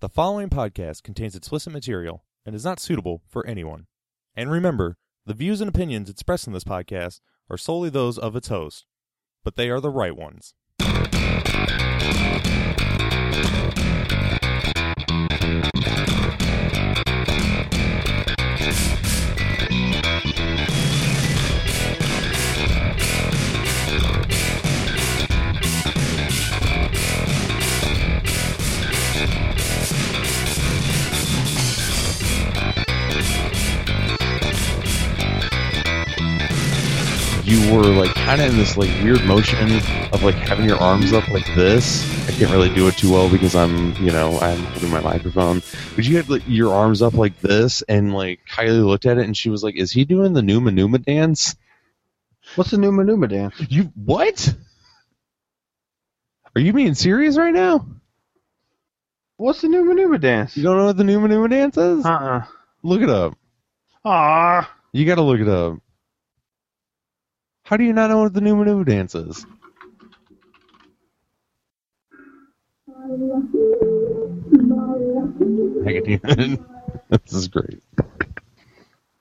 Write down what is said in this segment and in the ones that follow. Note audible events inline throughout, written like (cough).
The following podcast contains explicit material and is not suitable for anyone. And remember, the views and opinions expressed in this podcast are solely those of its host, but they are the right ones. You were like kind of in this like weird motion of like having your arms up like this. I can't really do it too well because I'm, you know, I'm holding my microphone. But you had like your arms up like this, and like Kylie looked at it and she was like, "Is he doing the Numa Numa dance?" What's the Numa Numa dance? You what? Are you being serious right now? What's the Numa Numa dance? You don't know what the Numa Numa dance is? Uh-uh. Look it up. Ah. You got to look it up. How do you not know what the Numa Numa dance is? It- (laughs) this is great.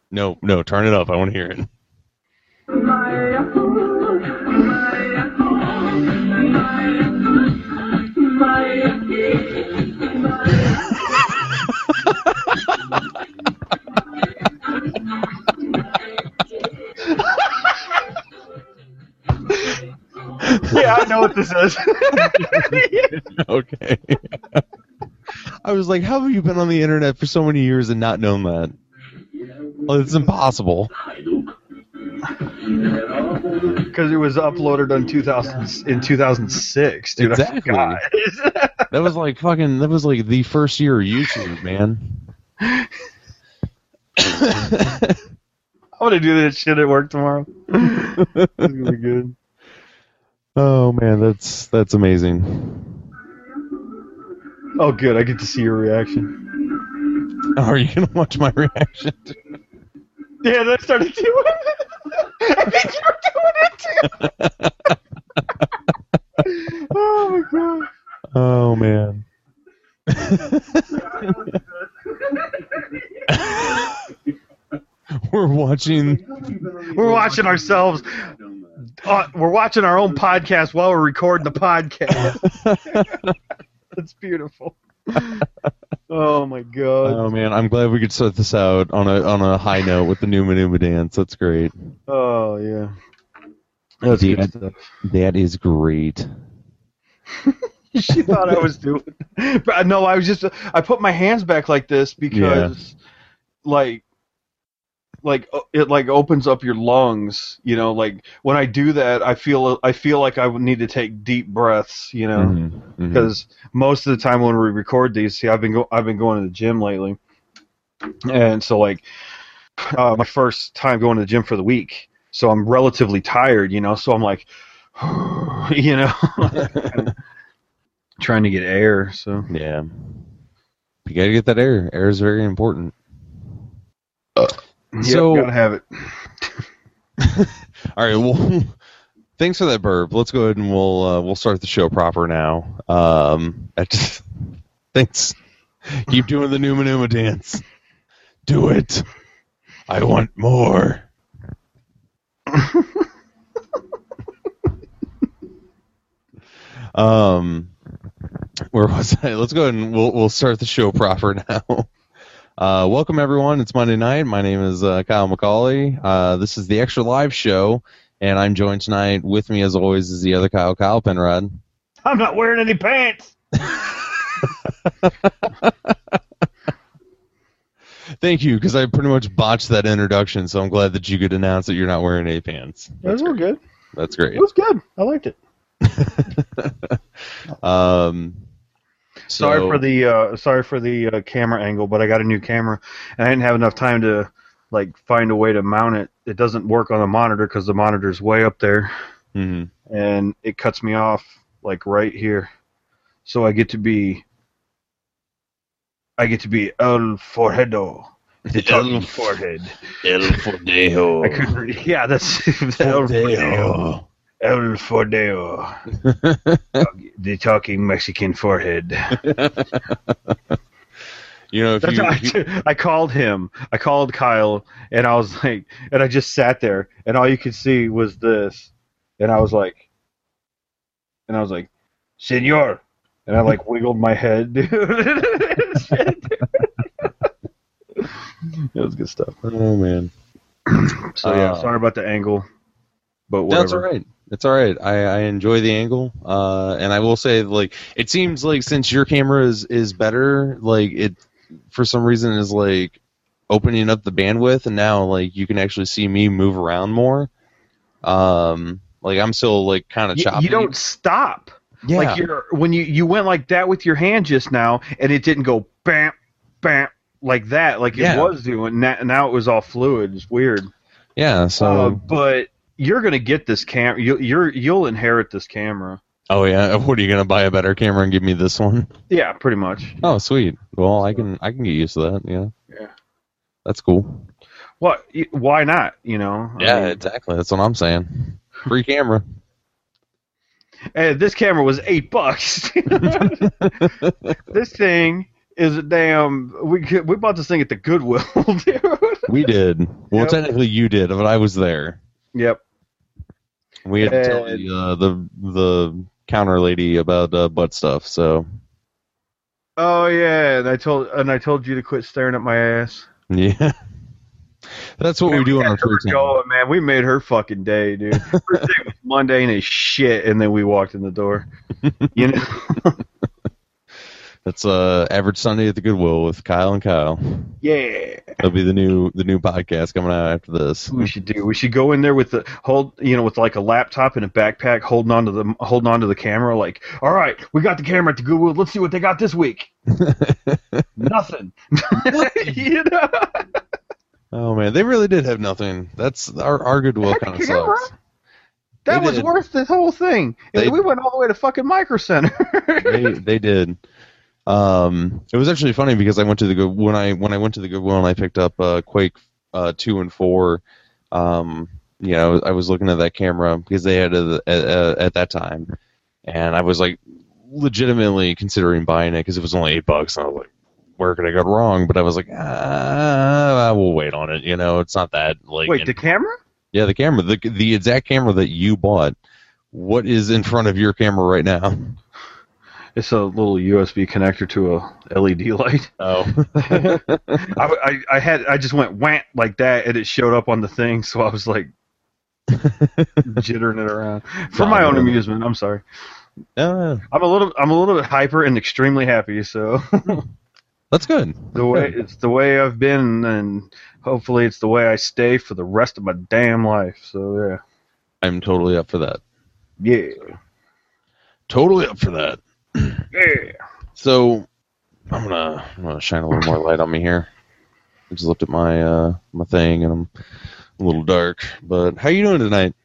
No, no, turn it up. I want to hear it. (laughs) Yeah, I know what this is. (laughs) okay. I was like, how have you been on the internet for so many years and not known that? Well, it's impossible. Because it was uploaded in 2000 in 2006, dude. Exactly. That was like fucking. That was like the first year of YouTube, man. (laughs) I'm gonna do this shit at work tomorrow. It's gonna be good. Oh man, that's that's amazing. Oh, good. I get to see your reaction. (laughs) Are you gonna watch my reaction? Yeah, I started doing (laughs) it. I think you were doing it too. (laughs) oh my god. Oh man. (laughs) We're watching. We're watching ourselves. Uh, we're watching our own podcast while we're recording the podcast. (laughs) (laughs) That's beautiful. Oh my god. Oh man, I'm glad we could start this out on a on a high note with the Numa Numa dance. That's great. Oh yeah. That's Yeah. good stuff. That is great. she thought I was doing. But no, I was just. I put my hands back like this because, like, like it like opens up your lungs. You know, like when I do that, I feel I feel like I need to take deep breaths. You know, Mhm, mhm. because most of the time when we record these, see, I've been go- I've been going to the gym lately, and so like uh, my first time going to the gym for the week, so I'm relatively tired. You know, so I'm like, (sighs) you know. (laughs) trying to get air. So Yeah. You gotta get that air. Air is very important. So- Yep, gotta have it. (laughs) All right. Well, (laughs) thanks for that burp. Let's go ahead and we'll uh, we'll start the show proper now. Um, just (laughs) thanks. Keep doing the Numa Numa dance. Do it. I want more. um, where was I? Let's go ahead and we'll we'll start the show proper now. Uh, welcome everyone. It's Monday night. My name is uh, Kyle McCauley. Uh, this is the Extra Lives Show, and I'm joined tonight with me as always is the other Kyle, Kyle Penrod. I'm not wearing any pants. (laughs) Thank you, because I pretty much botched that introduction, so I'm glad that you could announce that you're not wearing any pants. That's all good. That's great. It was good. I liked it. (laughs) Um, Sorry for the uh, sorry for the uh, camera angle, but I got a new camera and I didn't have enough time to like find a way to mount it. It doesn't work on the monitor because the monitor's way up there Mhm. and it cuts me off like right here. So I get to be I get to be El Forjedo. The talking forehead. El Fordeo. I couldn't read. Yeah, that's (laughs) El Fordeo. El Fordeo. (laughs) the talking Mexican forehead. (laughs) You know, if you, what you- I, I called him. I called Kyle, and I was like, and I just sat there, and all you could see was this, and I was like, and I was like, Senor, and I like wiggled my head, dude. (laughs) it was good stuff. oh man, So yeah, Uh, sorry about the angle, but that's all right. whatever. It's all right. I, I enjoy the angle, uh, and I will say, like, it seems like since your camera is is better, like it for some reason is like opening up the bandwidth, and now like you can actually see me move around more. Um, like I'm still like kind of You, choppy. you don't stop. yeah. Like you're when you you went like that with your hand just now, and it didn't go bam, bam like that, like it Yeah. was doing. Now, now it was all fluid. It's weird. yeah. So. Uh, but you're gonna get this camera. You, you're you'll inherit this camera. oh yeah. What are you gonna buy a better camera and give me this one? Yeah, pretty much. Oh sweet. Well, I can I can get used to that. Yeah. Yeah. That's cool. What? Why not? You know. I Yeah, mean, exactly. That's what I'm saying. Free camera. hey, this camera was eight bucks. (laughs) this thing is a damn. We we bought this thing at the Goodwill, (laughs) dude. We did. Well, Yep. technically you did, but I was there. Yep. We had to tell the uh, the the counter lady about uh, butt stuff. So Oh yeah, and I told and I told you to quit staring at my ass. yeah, (laughs) that's what Man, we do on our free time. going, man. We made her fucking day, dude. First day was mundane as shit, and then we walked in the door. (laughs) You know, That's uh average Sunday at the Goodwill with Kyle and Kyle. yeah. That'll be the new the new podcast coming out after this. We should do. We should go in there with the hold, you know, with like a laptop and a backpack, holding onto the holding onto the camera. Like, all right, we got the camera at the Goodwill. Let's see what they got this week. (laughs) Nothing. (laughs) you know. Oh man, they really did have nothing. That's our our Goodwill kind of sucks. That They was did. worth the whole thing. They- we went all the way to fucking Micro Center. they they did. Um, it was actually funny because I went to the good when I when I went to the Goodwill and I picked up uh, Quake uh, two and four. Um, you know, I was looking at that camera because they had it at, at, at that time, and I was like legitimately considering buying it because it was only eight bucks. And I was like, where could I go wrong? But I was like, ah, I will wait on it. You know, it's not that like Wait, the camera? yeah, the camera, the the exact camera that you bought. What is in front of your camera right now? It's a little USB connector to a LED light. Oh. (laughs) I, I, I had I just went whant like that and it showed up on the thing, so I was like (laughs) jittering it around for my own amusement. I'm sorry. Yeah, I'm a little I'm a little bit hyper and extremely happy. So (laughs) that's good. the way it's the way I've been, and hopefully it's the way I stay for the rest of my damn life. So yeah, I'm totally up for that. yeah, Totally up for that. Yeah. So I'm gonna I'm gonna shine a little more light on me here. I just looked at my uh my thing and I'm a little dark. But how you doing tonight?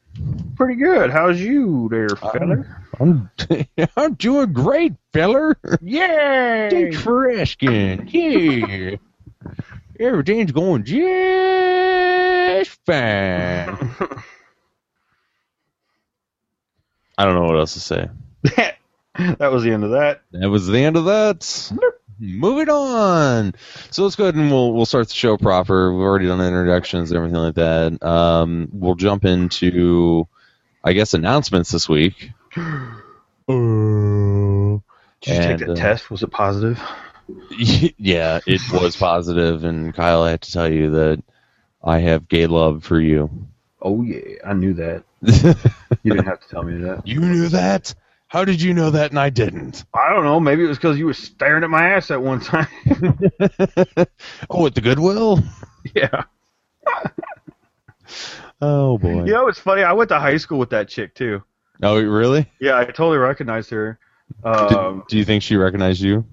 Pretty good. How's you there, feller? I'm (laughs) I'm doing great, feller. Yay! Thanks for asking. Yeah. Everything's going just fine. (laughs) I don't know what else to say. (laughs) (laughs) that was the end of that. That was the end of that. Moving on. So let's go ahead and we'll we'll start the show proper. We've already done introductions and everything like that. Um, we'll jump into, I guess, announcements this week. (gasps) Did you And, take the uh, test? Was it positive? (laughs) yeah, it was positive, and Kyle, I have to tell you that I have gay love for you. Oh yeah, I knew that. (laughs) You didn't have to tell me that. you knew that? How did you know that and I didn't? I don't know. Maybe it was because you were staring at my ass at one time. (laughs) oh, at the Goodwill? yeah. (laughs) Oh boy. You know, it's funny. I went to high school with that chick too. Oh, really? Yeah, I totally recognized her. Um, do you think she recognized you?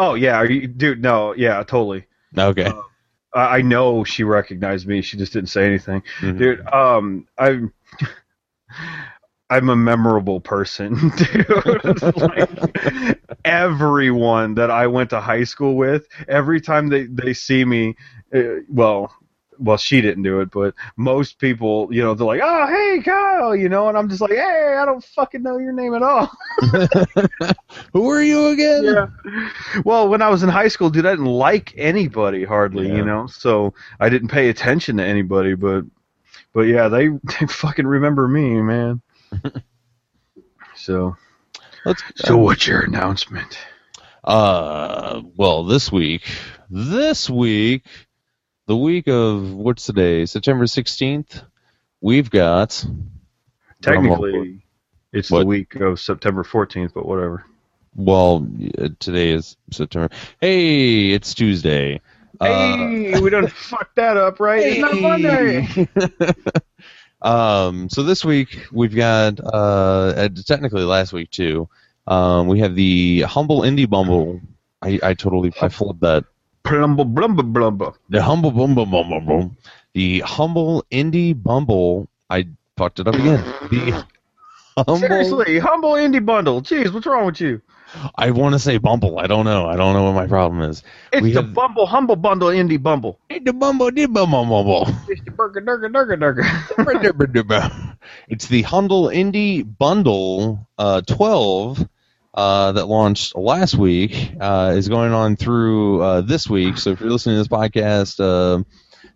oh yeah, you, dude. No, yeah, totally. Okay. I, I know she recognized me. She just didn't say anything, Mhm. dude. Um, I'm. I'm a memorable person, (laughs) dude. like, everyone that I went to high school with, every time they, they see me, uh, well, well, she didn't do it, but most people, you know, they're like, "Oh, hey, Kyle," you know, and I'm just like, "Hey, I don't fucking know your name at all." (laughs) Who are you again? yeah. Well, when I was in high school, dude, I didn't like anybody hardly, Yeah. you know, so I didn't pay attention to anybody, but, but yeah, they (laughs) they fucking remember me, man. (laughs) so, Let's, so what's your announcement? Uh, well, this week, this week, the week of what's today? September sixteenth. We've got Technically, it's the week of September 14th, but whatever. well, uh, today is September. Hey, it's Tuesday. Uh, Hey, we don't (laughs) fuck that up, right? It's not Monday. (laughs) um, so this week we've got uh, uh, technically last week too. Um, we have the humble indie bumble. I, I totally I flubbed that. Blumble, blumble, blumble. The humble bum bumble bum bum bum. The humble indie bumble. I fucked it up again. The humble. Seriously, humble indie bundle. Jeez, what's wrong with you? I want to say bumble. I don't know. I don't know what my problem is. It's We the have- Bumble Humble Bundle Indie Bumble. The bumble, the bumble, bumble. It's the burger, durger, durger, durger. (laughs) it's the Humble Indie Bundle uh, 12 uh, that launched last week. Uh, is going on through uh, this week. So if you're listening to this podcast uh,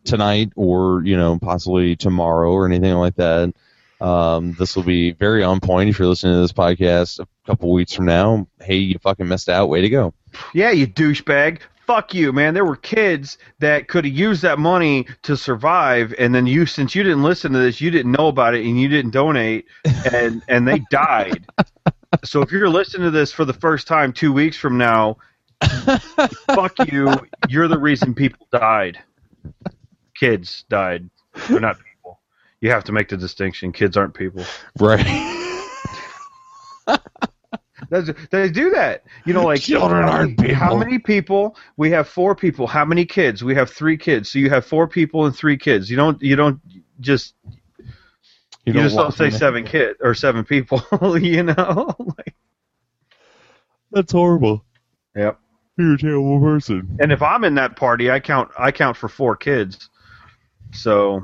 tonight, or you know possibly tomorrow, or anything like that, um, this will be very on point. If you're listening to this podcast a couple weeks from now, hey, you fucking missed out. Way to go! Yeah, you douchebag. Fuck you, man. There were kids that could have used that money to survive, and then you, since you didn't listen to this, you didn't know about it, and you didn't donate, and and they died. so if you're listening to this for the first time two weeks from now, fuck you. You're the reason people died. Kids died. They're not. You have to make the distinction. Kids aren't people. Right. (laughs) That's, they do that. You know, like Children aren't many- How many people? We have four people. How many kids? We have three kids. So you have four people and three kids. You don't. You don't just. You, just don't say seven kid or seven people. (laughs) you know. like, That's horrible. yep. You're a terrible person. And if I'm in that party, I count. I count for four kids. So,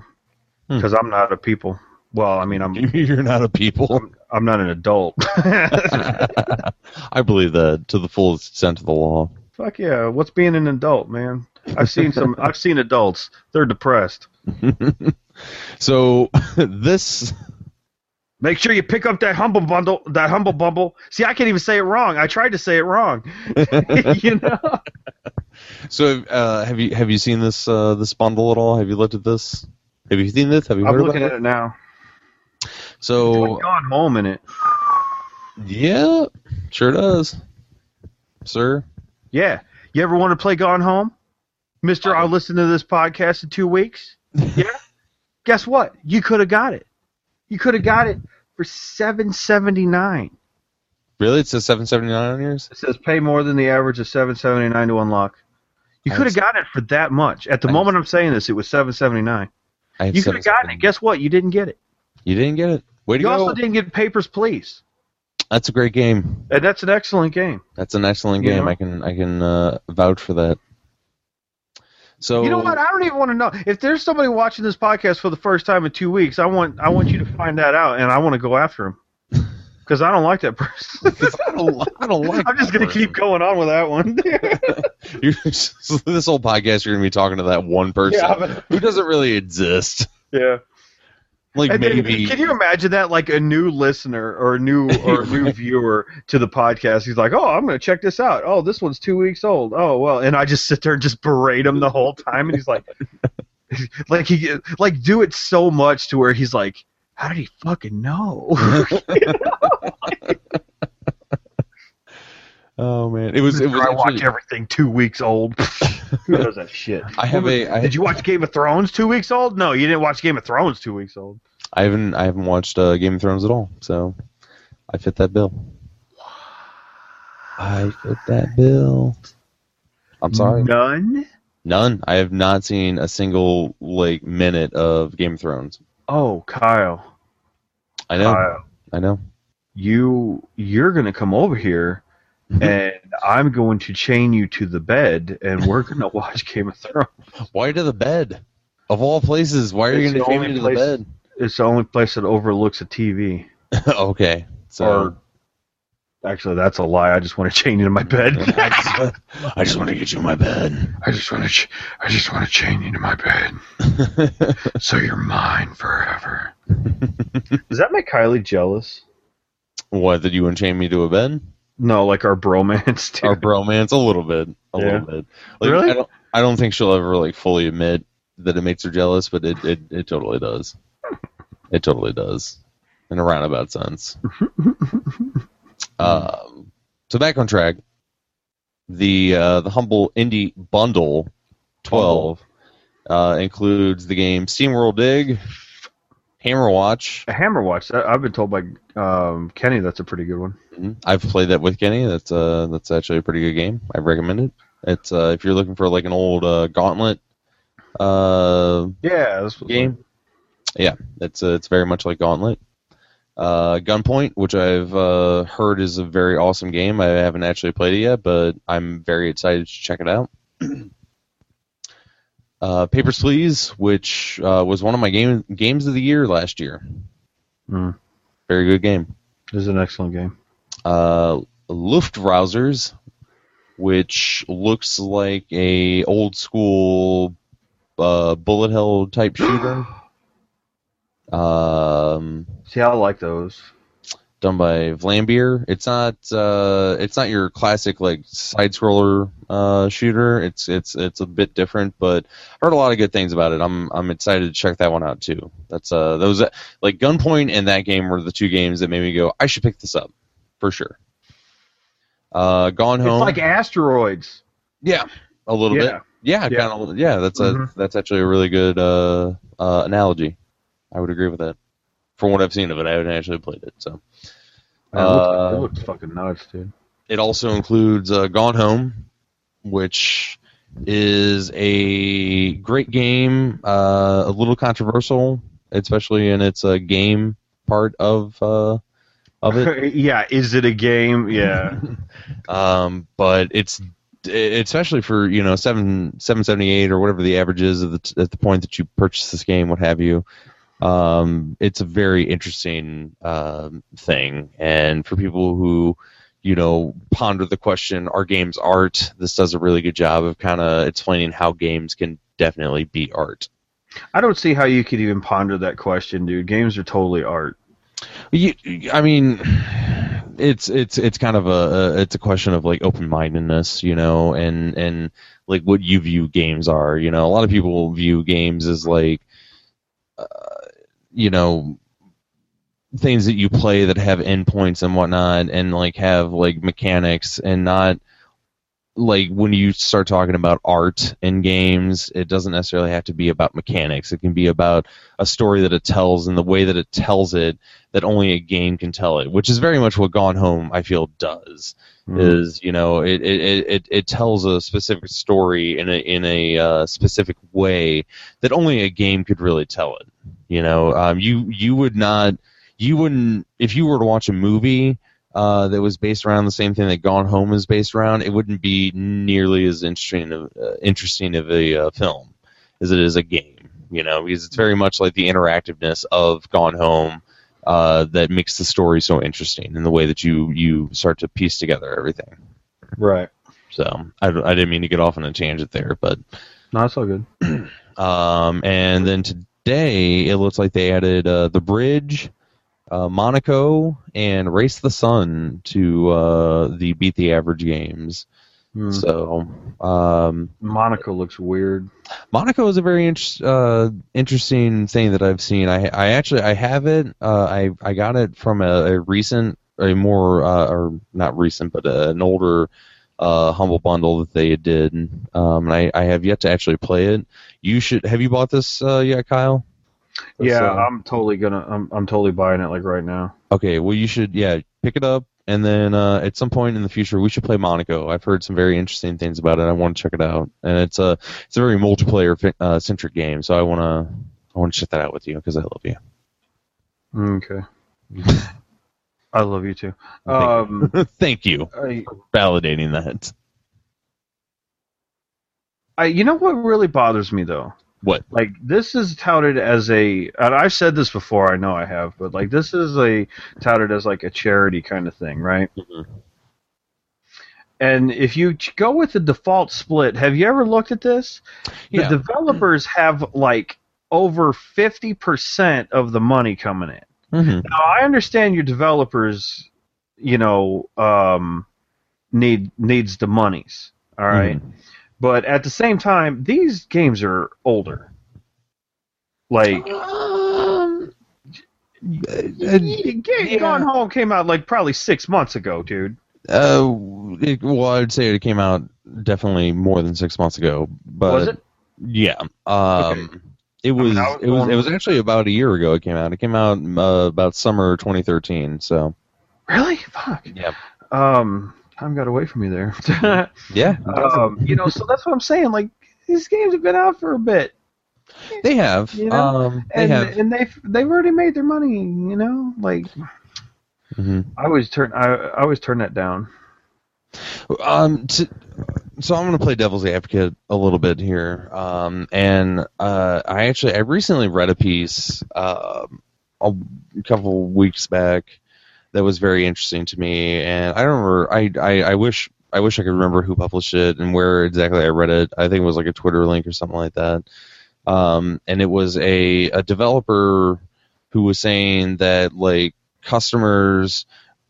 Hmm. because I'm not a people. Well, I mean, I'm. (laughs) You're not a people. I'm not an adult. (laughs) (laughs) I believe that to the fullest extent of the law. Fuck yeah! What's being an adult, man? I've seen some. I've seen adults. They're depressed. So this Make sure you pick up that humble bundle, that humble bumble. See, I can't even say it wrong. I tried to say it wrong. you know? so uh, have you have you seen this uh, this bundle at all? Have you looked at this? Have you seen this? Have you I'm heard looking about at it now. So Gone home in it. yeah, sure does, sir. Yeah. You ever want to play Gone Home, Mister? I'll listen to this podcast in two weeks. (laughs) Yeah. Guess what? You could have got it. You could have got it for seven seventy nine. Really, it says seven seventy nine on yours. It says pay more than the average of seven seventy nine to unlock. You could have gotten it for that much. At the moment I'm saying this, it was seven seventy nine. I You could have gotten it. Guess what? You didn't get it. You didn't get it. Way to You go! also didn't get Papers, Please. That's a great game. And that's an excellent game. That's an excellent You game. know? I can I can uh, vouch for that. So You know what? I don't even want to know if there's somebody watching this podcast for the first time in two weeks. I want I want you to find that out, and I want to go after him because I don't like that person. (laughs) I don't, I don't like. (laughs) I'm just gonna keep going on with that one. (laughs) person. This whole podcast, you're gonna be talking to that one person Yeah, but- who doesn't really exist. yeah. Like And then, maybe can you imagine that, like a new listener or a new or a new viewer to the podcast? He's like, "Oh, I'm going to check this out. Oh, this one's two weeks old. Oh, well," and I just sit there and just berate him the whole time, and he's like, like he like do it so much to where he's like, "How did he fucking know?" (laughs) (laughs) Oh man, it was it was I watch everything two weeks old. (laughs) Who does that shit? I have a I, Did you watch Game of Thrones two weeks old? No, you didn't watch Game of Thrones two weeks old. I haven't I haven't watched uh, Game of Thrones at all, so I fit that bill. I fit that bill. I'm sorry, None. none. I have not seen a single like minute of Game of Thrones. Oh, Kyle. I know, Kyle. I know. you you're gonna come over here mm-hmm. and I'm going to chain you to the bed and we're gonna (laughs) watch Game of Thrones. Why to the bed? Of all places, why are you going to the chain me to place- the bed? It's the only place that overlooks a TV. (laughs) okay. So Or actually, that's a lie. I just want to (laughs) chain you to my bed. (laughs) I just, want to get you in my bed. I just want to. Ch- I just want to chain you to my bed, (laughs) so you're mine forever. Does that make Kylie jealous? what, that you want to chain me to a bed? No, like our bromance. Dude. Our bromance? A little bit. A Yeah. little bit. Like, Really? I don't, I don't think she'll ever, like, fully admit that it makes her jealous, but it, it, it totally does. It totally does. In a roundabout sense. Um, so back on track. The uh, the humble indie bundle twelve uh, includes the game SteamWorld Dig, Hammerwatch. A Hammerwatch. I- I've been told by um, Kenny that's a pretty good one. Mhm. I've played that with Kenny. That's uh that's actually a pretty good game. I recommend it. It's uh if you're looking for like an old uh, Gauntlet uh Yeah, this was game. Yeah, it's uh, it's very much like Gauntlet. Uh, Gunpoint, which I've uh, heard is a very awesome game. I haven't actually played it yet, but I'm very excited to check it out. (clears throat) uh, Papers, Please, which uh, was one of my game games of the year last year. Mm. Very good game. This is an excellent game. uh, Luftrausers, which looks like a old school uh, bullet hell type shooter. Um, See, I like those. done by Vlambeer. It's not uh, it's not your classic like side scroller uh, shooter. It's it's it's a bit different, but I heard a lot of good things about it. I'm I'm excited to check that one out too. That's uh those like Gunpoint and that game were the two games that made me go I should pick this up for sure. Uh, Gone It's Home. like asteroids. yeah, a little Yeah. bit. Yeah, Yeah. kind of. Yeah, that's a Mhm. that's actually a really good uh, uh, analogy. I would agree with that. From what I've seen of it, I haven't actually played it. So Man, it, looks, Uh, it looks fucking nuts, dude. it also includes uh, Gone Home, which is a great game. Uh, a little controversial, especially in its uh, game part of uh, of it. (laughs) yeah, is it a game? Yeah. (laughs) um, but it's especially for you know seven seven seventy eight or whatever the average is at the, at the point that you purchase this game, what have you. Um, it's a very interesting um, thing, and for people who you know ponder the question, are games art? This does a really good job of kind of explaining how games can definitely be art. I don't see how you could even ponder that question, dude. Games are totally art. You, I mean, it's it's it's kind of a, a it's a question of like open mindedness, you know, and and like what you view games are. You know, a lot of people view games as like, uh, you know, things that you play that have endpoints and whatnot, and like have like mechanics, and not like when you start talking about art in games, it doesn't necessarily have to be about mechanics. It can be about a story that it tells and the way that it tells it that only a game can tell it, which is very much what Gone Home I feel does. Mm. Is you know it it, it, it tells a specific story in a in a uh, specific way that only a game could really tell it. You know, um, you you would not you wouldn't if you were to watch a movie. Uh, that was based around the same thing that Gone Home is based around, it wouldn't be nearly as interesting of, uh, interesting of a uh, film as it is a game. You know, because it's very much like the interactiveness of Gone Home uh, that makes the story so interesting in the way that you you start to piece together everything. Right. So I, I didn't mean to get off on a tangent there, but No, it's all good. (clears throat) um, and then today it looks like they added uh, the bridge, uh, Monaco, and Race the Sun to uh, the Beat the Average games. Mm. So um, Monaco looks weird. Monaco is a very inter- uh, interesting thing that I've seen. I, I actually I have it. Uh, I I got it from a, a recent, a more uh, or not recent, but uh an older uh, humble bundle that they did. Um, and I, I have yet to actually play it. You should. Have you bought this uh, yet, Kyle? This, yeah, uh, I'm totally gonna. I'm I'm totally buying it like right now. Okay, well you should yeah pick it up and then uh, at some point in the future we should play Monaco. I've heard some very interesting things about it. I want to check it out, and it's a it's a very multiplayer uh, centric game. So I want to I want to check that out with you because I love you. Okay. (laughs) I love you too. Thank you. Um, (laughs) Thank you I, for validating that. I, you know what really bothers me though? What? Like this is touted as a, and I've said this before. I know I have, but like this is a touted as like a charity kind of thing, right? Mhm. And if you go with the default split, have you ever looked at this? Yeah. The developers have like over fifty percent of the money coming in. Hmm Now I understand your developers, you know, um, need needs the monies. All right? but at the same time, these games are older. Like, Um, Game yeah. Gone Home came out like probably six months ago, dude. Uh, it, well, I'd say it came out definitely more than six months ago. But Was it? Yeah. Um, It was. I was it was. It was actually about a year ago. It came out. It came out uh, about summer 2013. So. Really? Fuck. Yeah. Um, time got away from me there. (laughs) Yeah. (laughs) um, you know, so that's what I'm saying. Like, these games have been out for a bit, They have. You know, Um, they and have. and they've they've already made their money. You know, like mhm. I always turn I, I always turn that down. Um, to, so I'm going to play devil's advocate a little bit here. Um, and uh, I actually I recently read a piece um a couple weeks back that was very interesting to me, and I don't remember. I, I I wish I wish I could remember who published it and where exactly I read it. I think it was like a Twitter link or something like that. Um, and it was a a developer who was saying that like customers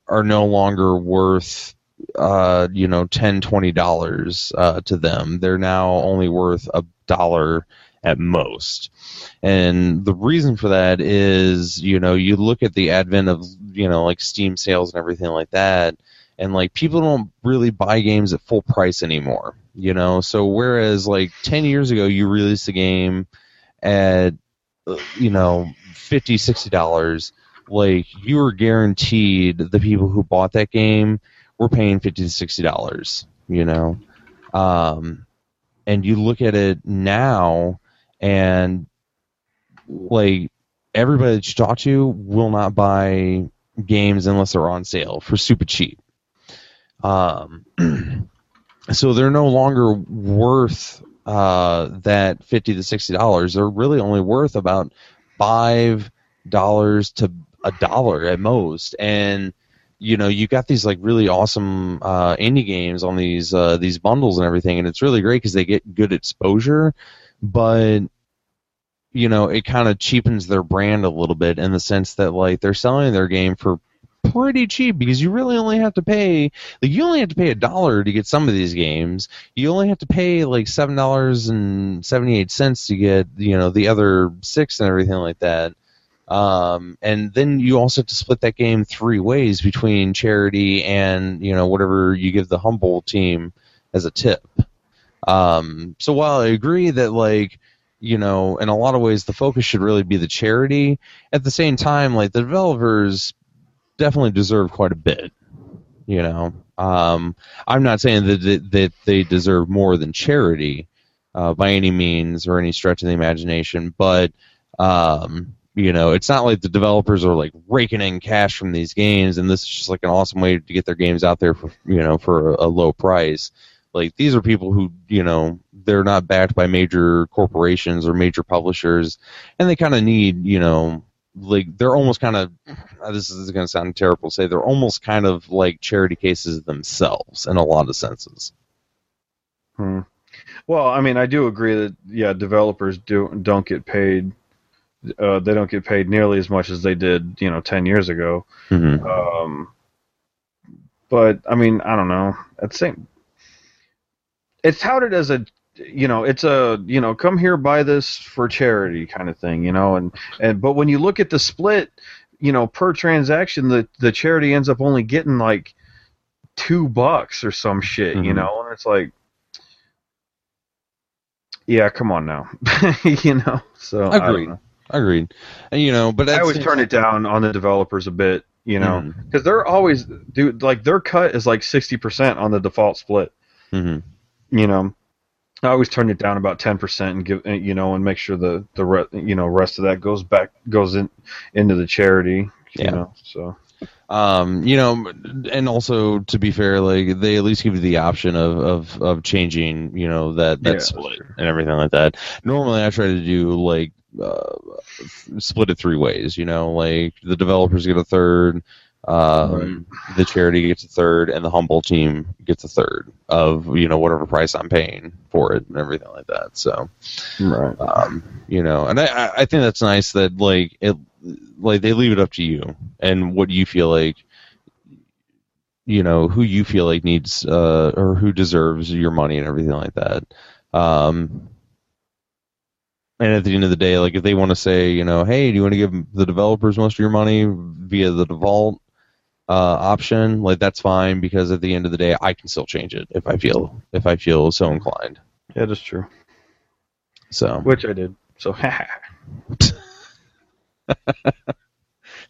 are no longer worth uh, you know, ten, twenty dollars uh, to them. They're now only worth a dollar at most. And the reason for that is, you know, you look at the advent of, you know, like Steam sales and everything like that, and like people don't really buy games at full price anymore, you know. So whereas like 10 years ago you released a game at you know, 50, 60 dollars, like you were guaranteed the people who bought that game we're paying fifty to sixty dollars, you know. Um, and you look at it now, and like everybody that you talk to will not buy games unless they're on sale for super cheap. Um, (clears throat) so they're no longer worth uh, that fifty to sixty dollars. They're really only worth about five dollars to a dollar at most, and you know you got these like really awesome uh, indie games on these uh, these bundles and everything, and it's really great because they get good exposure, but you know it kind of cheapens their brand a little bit in the sense that like they're selling their game for pretty cheap because you really only have to pay like you only have to pay a dollar to get some of these games. You only have to pay like seven dollars and seventy eight cents to get you know the other six and everything like that um, and then you also have to split that game three ways between charity and you know whatever you give the humble team as a tip. Um, so while I agree that like you know in a lot of ways the focus should really be the charity, at the same time like the developers definitely deserve quite a bit. You know, um, I'm not saying that that, they deserve more than charity uh, by any means or any stretch of the imagination, but um, you know, it's not like the developers are like raking in cash from these games, and this is just like an awesome way to get their games out there for you know for a, low price. Like these are people who you know they're not backed by major corporations or major publishers, and they kind of need you know like they're almost kind of this is going to sound terrible to say they're almost kind of like charity cases themselves in a lot of senses. Hmm. Well, I mean, I do agree that yeah, developers do don't get paid. Uh, they don't get paid nearly as much as they did, you know, ten years ago. Mm-hmm. Um, but I mean, I don't know. At same, it's touted as a, you know, it's a, you know, come here buy this for charity kind of thing, you know, and and but when you look at the split, you know, per transaction, the the charity ends up only getting like two bucks or some shit, you Mhm. know, and it's like. Yeah, come on now, (laughs) you know. So I Agreed. know. Agreed. And you know, but I always turn it down on the developers a bit, you know, because they're always dude like their cut is like sixty percent on the default split. Mhm. You know, I always turn it down about ten percent and give you know and make sure the the re- you know rest of that goes back goes in into the charity. You Yeah. know, so Um, you know, and also to be fair, like they at least give you the option of of, of changing, you know, that that Yeah, split sure. and everything like that. Normally, I try to do like uh, split it three ways. You know, like the developers get a third, um, the charity gets a third, and the humble team gets a third of you know whatever price I'm paying for it and everything like that. So Right. um, you know, and I, I- I think that's nice that like it, like they leave it up to you and what you feel like, you know, who you feel like needs uh, or who deserves your money and everything like that. Um, and at the end of the day, like if they want to say, you know, hey, do you want to give the developers most of your money via the default uh, option? Like that's fine because at the end of the day, I can still change it if I feel if I feel so inclined. Yeah, that's true. So. Which I did. So, ha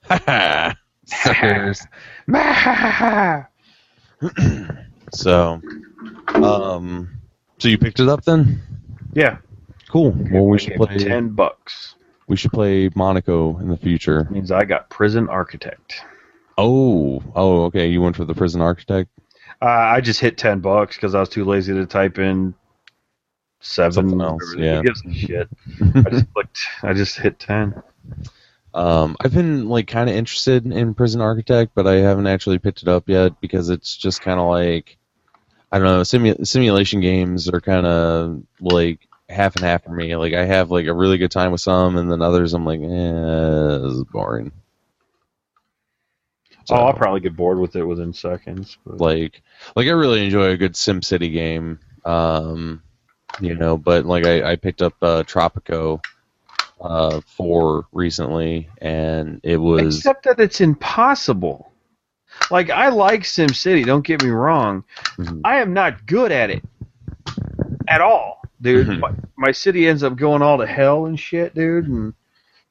ha. Suckers. (laughs) (laughs) so, um, so you picked it up then? yeah. Cool. Well, we should play. ten bucks. We should play Monaco in the future. Means I got Prison Architect. Oh, oh, okay. You went for the prison architect. Uh, I just hit ten bucks because I was too lazy to type in seven. Something else, yeah. Gives a shit? I just clicked. I just hit ten. Um, I've been like kind of interested in prison architect, but I haven't actually picked it up yet because it's just kind of like I don't know. Simu- simulation games are kind of like half and half for me. Like I have like a really good time with some, and then others I'm like, eh, this is boring. So, oh, I'll probably get bored with it within seconds. But. like like I really enjoy a good SimCity game. Um, you know, but like I, I picked up uh, Tropico uh four recently, and it was Except that it's impossible. Like I like SimCity, don't get me wrong. Mhm. I am not good at it at all, dude. Mhm. My, my city ends up going all to hell and shit, dude, and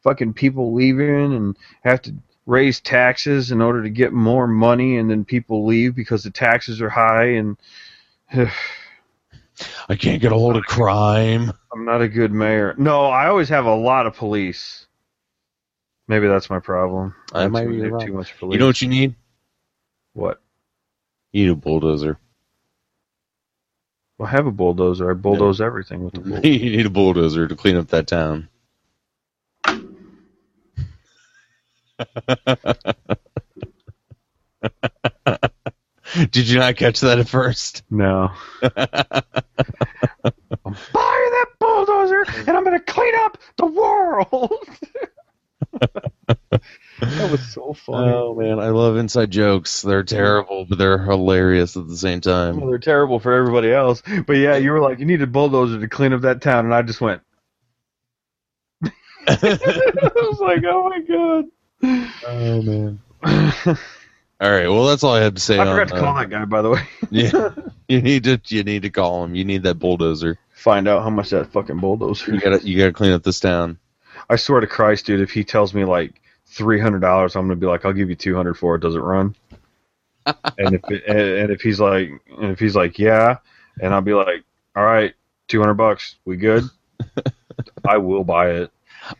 fucking people leaving and have to raise taxes in order to get more money, and then people leave because the taxes are high, and (sighs) I can't get a hold of crime. I'm not a good mayor. No, I always have a lot of police. Maybe that's my problem. I That have might too, be too much police. You know what you need? what? You need a bulldozer. Well, I have a bulldozer. I bulldoze everything with the (laughs) bulldozer. you need a bulldozer to clean up that town. (laughs) Did you not catch that at first? No. (laughs) I'm buying that bulldozer and I'm going to clean up the world. That was so funny. Oh man, I love inside jokes. They're terrible, but they're hilarious at the same Well, time. they're terrible for everybody else. But yeah, you were like, you need a bulldozer to clean up that town. And I just went, (laughs) I was like, oh my God. oh man. (laughs) All right, well that's all I had to say. I forgot on, to call uh, that guy, by the way. (laughs) Yeah, you need to you need to call him. You need that bulldozer. Find out how much that fucking bulldozer You gotta you gotta clean up this town. I swear to Christ, dude, if he tells me like three hundred dollars, I'm gonna be like, I'll give you two hundred for it. Does it run? (laughs) and if it, and, and if he's like, and if he's like, yeah, and I'll be like, all right, two hundred bucks, we good? (laughs) I will buy it.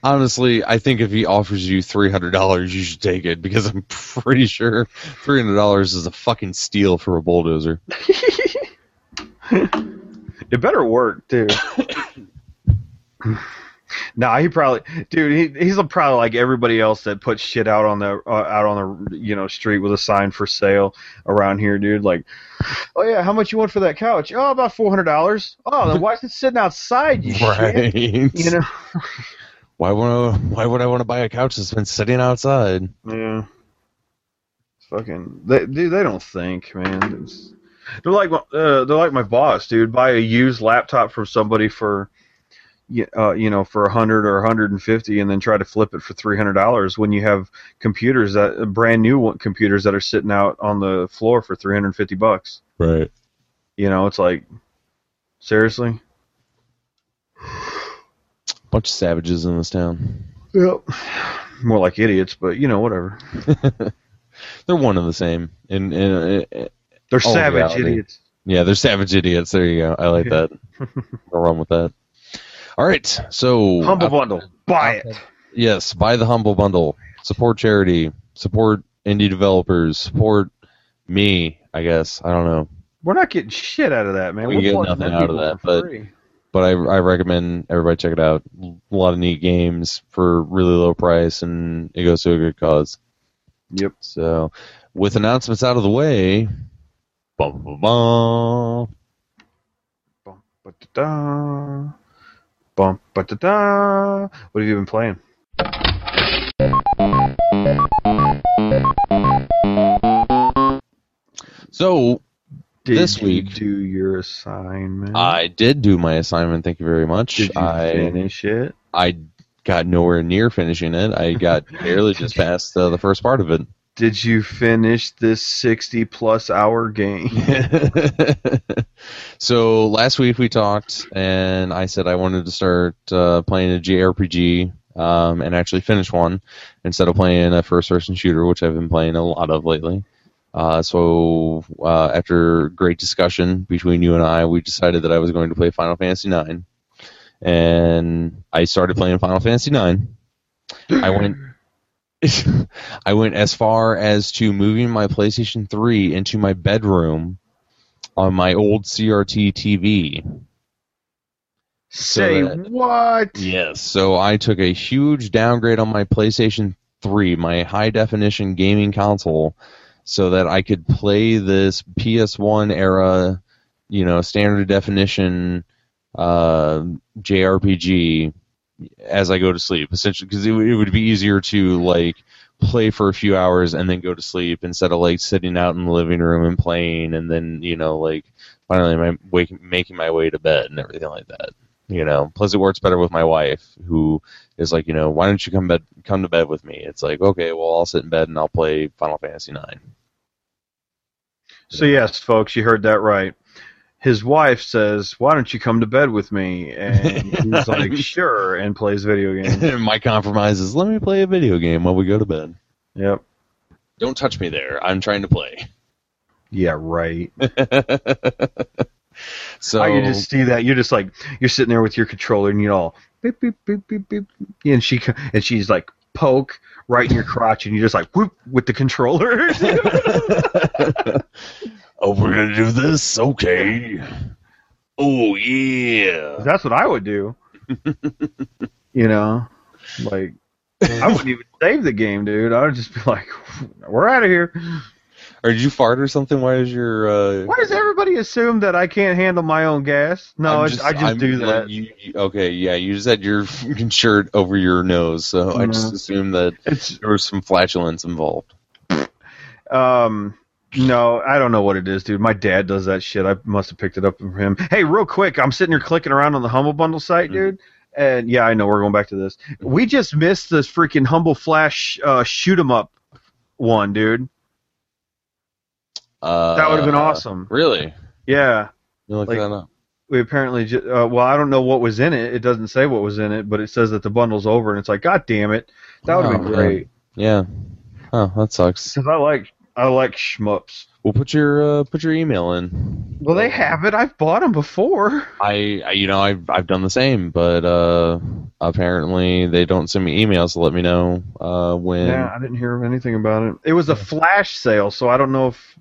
Honestly, I think if he offers you three hundred dollars, you should take it because I'm pretty sure three hundred dollars is a fucking steal for a bulldozer. (laughs) it better work, too. Nah, he probably, dude, he, he's probably like everybody else that puts shit out on the uh, out on the you know street with a sign for sale around here, dude. Like, oh yeah, how much you want for that couch? Oh, about four hundred dollars. Oh, then why is it sitting outside? You shit. Right? You know. (laughs) Why would I, why would I want to buy a couch that's been sitting outside? Yeah. It's fucking. They, dude, they don't think, man. It's, they're like uh, they're like my boss, dude. Buy a used laptop from somebody for, uh, you know, for a hundred or a hundred and fifty, and then try to flip it for three hundred dollars when you have computers that uh, brand new computers that are sitting out on the floor for three hundred and fifty bucks. Right. You know, it's like, seriously. Bunch of savages in this town. Yep. More like idiots, but you know, whatever. (laughs) They're one and the same. And, and uh, They're Oh, savage reality. idiots. yeah, they're savage idiots. There you go. I like that. (laughs) I'll run with that. All right. So Humble out- bundle. Buy it. Yes, buy the humble bundle. Support charity. Support indie developers. Support me. I guess I don't know, We're not getting shit out of that, man. We We're get nothing out of that, but- free. but I I recommend everybody check it out. A lot of neat games for really low price, and it goes to a good cause. Yep. So, with announcements out of the way, bum, bum, bum, Bum, ba-da-da. Bum, ba-da-da. What have you been playing? so Did This you week- do your assignment? I did do my assignment. Thank you very much. Did you I finish it? I got nowhere near finishing it. I got (laughs) barely just past uh, the first part of it. Did you finish this 60 plus hour game? (laughs) so last week we talked, and I said I wanted to start uh, playing a JRPG um, and actually finish one instead of playing a first-person shooter, which I've been playing a lot of lately. Uh, so uh, after great discussion between you and I, we decided that I was going to play Final Fantasy IX, and I started playing Final Fantasy IX. I went. (laughs) I went as far as to moving my PlayStation 3 into my bedroom on my old CRT TV. Say that- what? Yes. So I took a huge downgrade on my PlayStation 3, my high definition gaming console, so that I could play this PS1 era, you know, standard definition uh, JRPG as I go to sleep, essentially, because it, would- it would be easier to like play for a few hours and then go to sleep instead of like sitting out in the living room and playing and then you know like finally my wake, making my way to bed and everything like that you know? Plus it works better with my wife who is like you know why don't you come bed come to bed with me? It's like okay well i'll sit in bed and i'll play final fantasy 9 So, yes, folks, you heard that right. His wife says, Why don't you come to bed with me? And he's like, (laughs) Sure, and plays video games. my compromise is let me play a video game while we go to bed Yep. don't touch me there i'm trying to play Yeah, right. (laughs) so How you just see that? You're just like, you're sitting there with your controller and you all beep, beep, beep, beep, beep. And, she, and she's like, poke right in your crotch, and you're just like, whoop, with the controller. (laughs) oh we're gonna do this okay oh yeah That's what I would do. (laughs) you know, like I wouldn't even save the game, dude. I would just be like, (laughs) "We're out of here." or did you fart or something why is your uh Why does everybody assume that I can't handle my own gas? No, I'm I just I'm- do that. you, you- okay, yeah, you just had your shirt over your nose, so I just assumed that It's there was some flatulence involved. um. No, I don't know what it is, dude. My dad does that shit. I must have picked it up from him. Hey, real quick, I'm sitting here clicking around on the Humble Bundle site, Mhm. dude. And yeah, I know we're going back to this. We just missed this freaking Humble Flash uh, shoot 'em up one, dude. Uh, That would have been awesome. Really? Yeah. You look Like- that up. we apparently ju- uh, well i don't know what was in it it doesn't say what was in it but it says that the bundle's over and it's like god damn it that would have Oh, been man. great Yeah. Oh, that sucks. because i like i like shmups. Well, put your uh, put your email in. well they have it. I've bought them before. I, I you know I've I've done the same, but uh, apparently they don't send me emails to let me know uh, when. yeah i didn't hear anything about it. It was a flash sale so i don't know if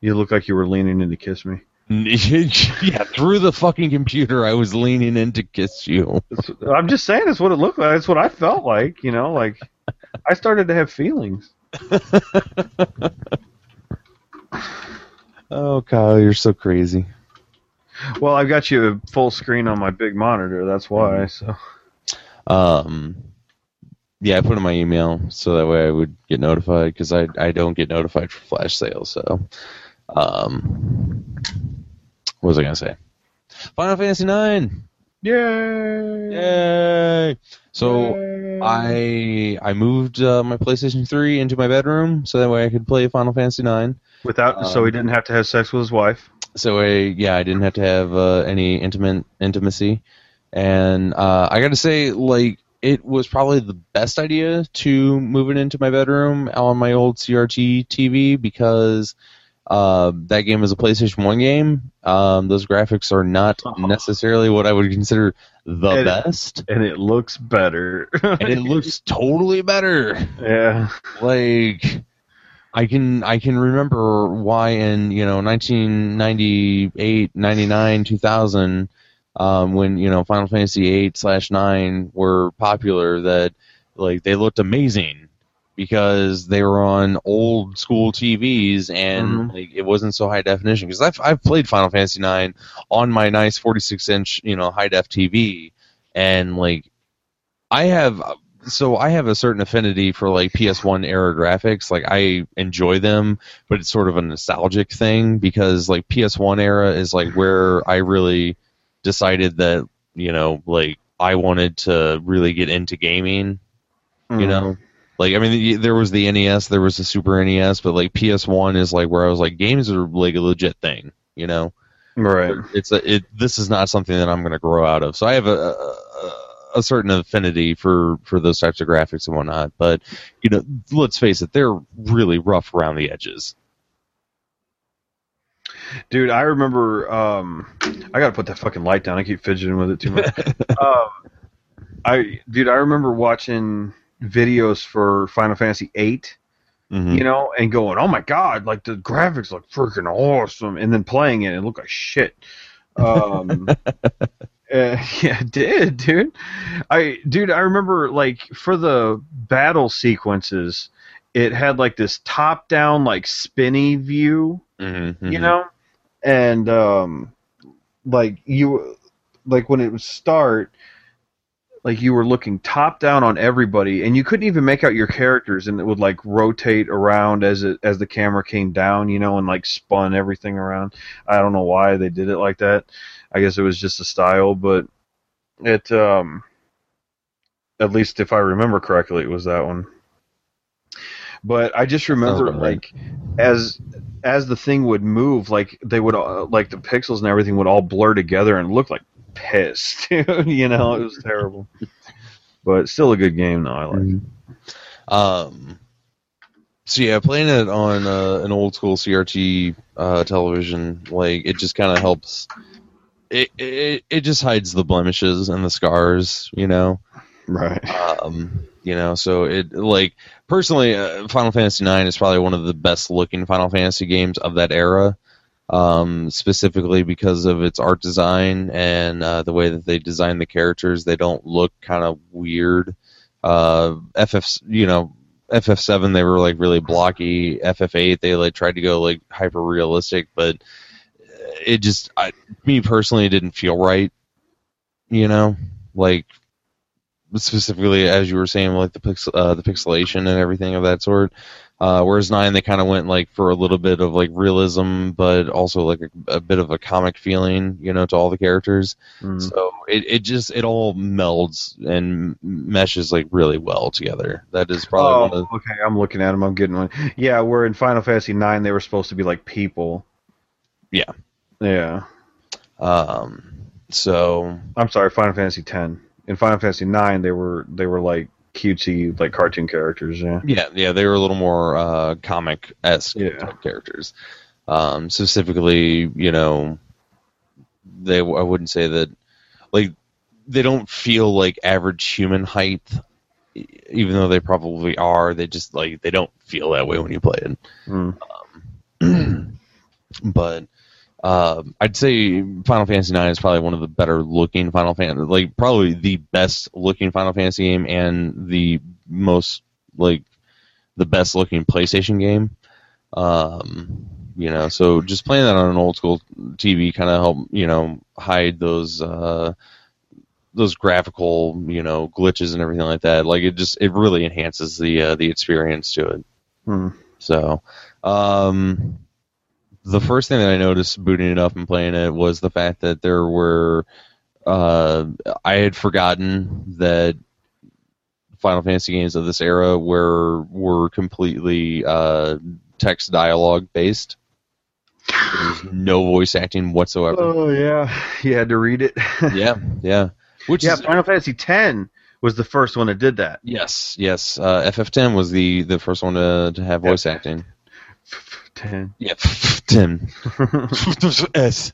you look like you were leaning in to kiss me. (laughs) Yeah, through the fucking computer, I was leaning in to kiss you. I'm just saying it's what it looked like. It's what i felt like you know like i started to have feelings (laughs) Oh, Kyle, you're so crazy. well i've got you full screen on my big monitor that's why so Um, yeah, I put in my email so that way I would get notified because I I don't get notified for flash sales. So, um, what was I gonna say? Final Fantasy Nine. Yay Yay! So Yay. I I moved uh, my PlayStation 3 into my bedroom so that way I could play Final Fantasy 9. Without, so Um, he didn't have to have sex with his wife. So I yeah I didn't have to have uh, any intimate intimacy, and uh, I got to say like it was probably the best idea to move it into my bedroom on my old CRT TV because Uh, that game is a PlayStation One game. Um, those graphics are not Oh. necessarily what I would consider the And- best, and it looks better. and it (laughs) looks totally better. yeah. like I can I can remember why in you know 1998, 99, 2000 um, when you know Final Fantasy 8 slash 9 were popular that like they looked amazing because they were on old school TVs and Mhm. like it wasn't so high definition because I've I've played Final Fantasy 9 on my nice 46 inch you know high def TV and like I have so I have a certain affinity for like PS1 era graphics. Like I enjoy them, but it's sort of a nostalgic thing because like PS1 era is like where I really decided that you know like I wanted to really get into gaming. You know, like I mean there was the NES, there was the Super NES, but like PS1 is like where I was like games are like a legit thing. You know, Right. it's a, it this is not something that I'm going to grow out of. So I have a, a a certain affinity for for those types of graphics and whatnot. But you know, let's face it, they're really rough around the edges. Dude, I remember. Um, I gotta put that fucking light down. I keep fidgeting with it too much. (laughs) um, I, dude, I remember watching videos for Final Fantasy VIII. Mhm. You know, and going, "Oh my god, like the graphics look freaking awesome," and then playing it, it looked like shit. Um, (laughs) uh, (laughs) yeah, it did, dude. I, dude, I remember like for the battle sequences, it had like this top-down, like spinny view Mhm, you mhm. know and um like you like when it would start like you were looking top down on everybody and you couldn't even make out your characters and it would like rotate around as it as the camera came down you know and like spun everything around. I don't know why they did it like that. I guess it was just a style but it um at least if i remember correctly it was that one. But i just remember right. like as as the thing would move, like they would, uh, like the pixels and everything would all blur together and look like piss. (laughs) dude. you know, it was terrible. But still a good game, though. I like. Um, so yeah, playing it on uh, an old school CRT uh, television, like it just kind of helps. It, it it just hides the blemishes and the scars, you know. Right. Um, you know, so it like personally, uh, Final Fantasy IX is probably one of the best looking Final Fantasy games of that era. Um, specifically because of its art design and uh, the way that they design the characters, they don't look kind of weird. Uh, FF, you know, FF7 they were like really blocky. FF8 they like tried to go like hyper realistic, but it just, I, me personally, didn't feel right. You know, like specifically as you were saying, like the pix- uh, the pixelation and everything of that sort. Uh, whereas nine, they kind of went like for a little bit of like realism, but also like a, a bit of a comic feeling, you know, to all the characters. Mm. So it, it just it all melds and meshes like really well together. That is probably one Oh, okay. I'm looking at them. I'm getting one. Yeah, where in Final Fantasy Nine they were supposed to be like people. Yeah. Yeah. um. So I'm sorry, Final Fantasy Ten. In Final Fantasy Nine, they were they were like cutesy, like cartoon characters. Yeah. Yeah, yeah, they were a little more uh, comic esque Yeah. type characters. Um, specifically, you know, they I wouldn't say that like they don't feel like average human height, even though they probably are. They just like they don't feel that way when you play it. Mm. (clears throat) but um, I'd say Final Fantasy IX is probably one of the better looking Final Fantasy, like probably the best looking Final Fantasy game and the most like the best looking PlayStation game. Um, you know, so just playing that on an old school TV kind of help you know hide those uh, those graphical you know glitches and everything like that. Like it just it really enhances the uh, the experience to it. Hmm. So, um, the first thing that I noticed booting it up and playing it was the fact that there were, uh, I had forgotten that Final Fantasy games of this era were were completely uh, text dialogue based. There was no voice acting whatsoever. Oh yeah, you had to read it. (laughs) yeah, yeah. Which yeah, is Final Fantasy Ten was the first one that did that. yes, yes. Uh, FF10 was the the first one to to have voice acting. Ten. Yeah, (laughs) ten. (laughs) S.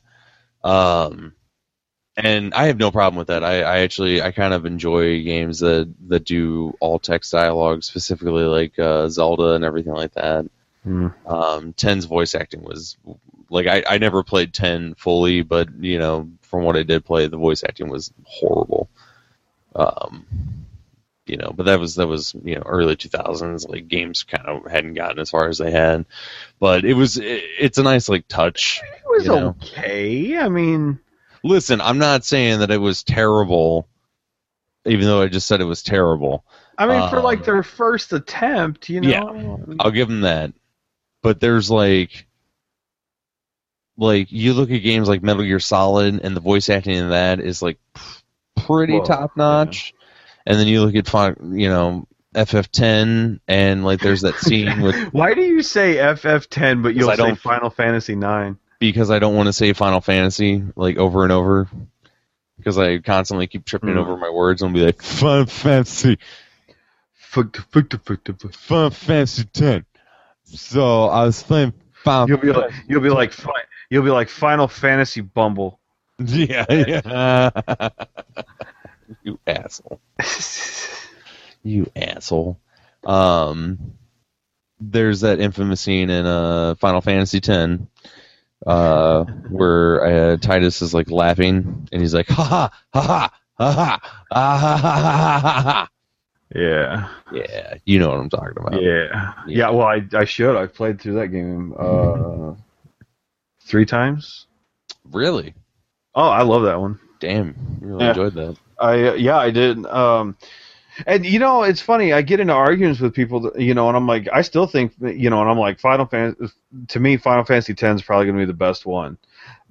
Um, and I have no problem with that. I, I actually I kind of enjoy games that that do all text dialogue, specifically like uh, Zelda and everything like that. Hmm. Um, Ten's voice acting was like I, I never played Ten fully, but you know from what I did play, the voice acting was horrible. Um, you know, but that was that was you know early two thousands. Like games kind of hadn't gotten as far as they had, but it was it, it's a nice like touch. It was You know. okay. I mean, Listen, I'm not saying that it was terrible, even though I just said it was terrible. I mean, for Um, like their first attempt, you know. Yeah. I'll give them that. But there's like, like you look at games like Metal Gear Solid, and the voice acting in that is like pretty top notch. And then you look at you know FF10, and like there's that (laughs) scene with Why do you say FF10 but you'll say Final Fantasy 9? because I don't want to say Final Fantasy like over and over. Because I constantly keep tripping Hmm. over my words and be like, Final Fantasy, Fuck, fuck, fuck, fuck. Final Fantasy 10. So I was playing Final You'll be like you'll be like you'll be like Final Fantasy Bumble. (laughs) Yeah, yeah. (laughs) you asshole. You asshole. Um, there's that infamous scene in uh, Final Fantasy X uh, where uh, Tidus is like laughing and he's like, ha ha, ha ha, ha ha, ah, ha ha ha ha ha. yeah. Yeah, you know what I'm talking about. Yeah. Yeah, well I I should. I've played through that game uh 3 times. Really? Oh, I love that one. Damn, you really Yeah. enjoyed that. I yeah, I did. Um, and you know, it's funny. I get into arguments with people, that, you know, and I'm like, I still think, you know, and I'm like, Final Fantasy. To me, Final Fantasy X is probably going to be the best one.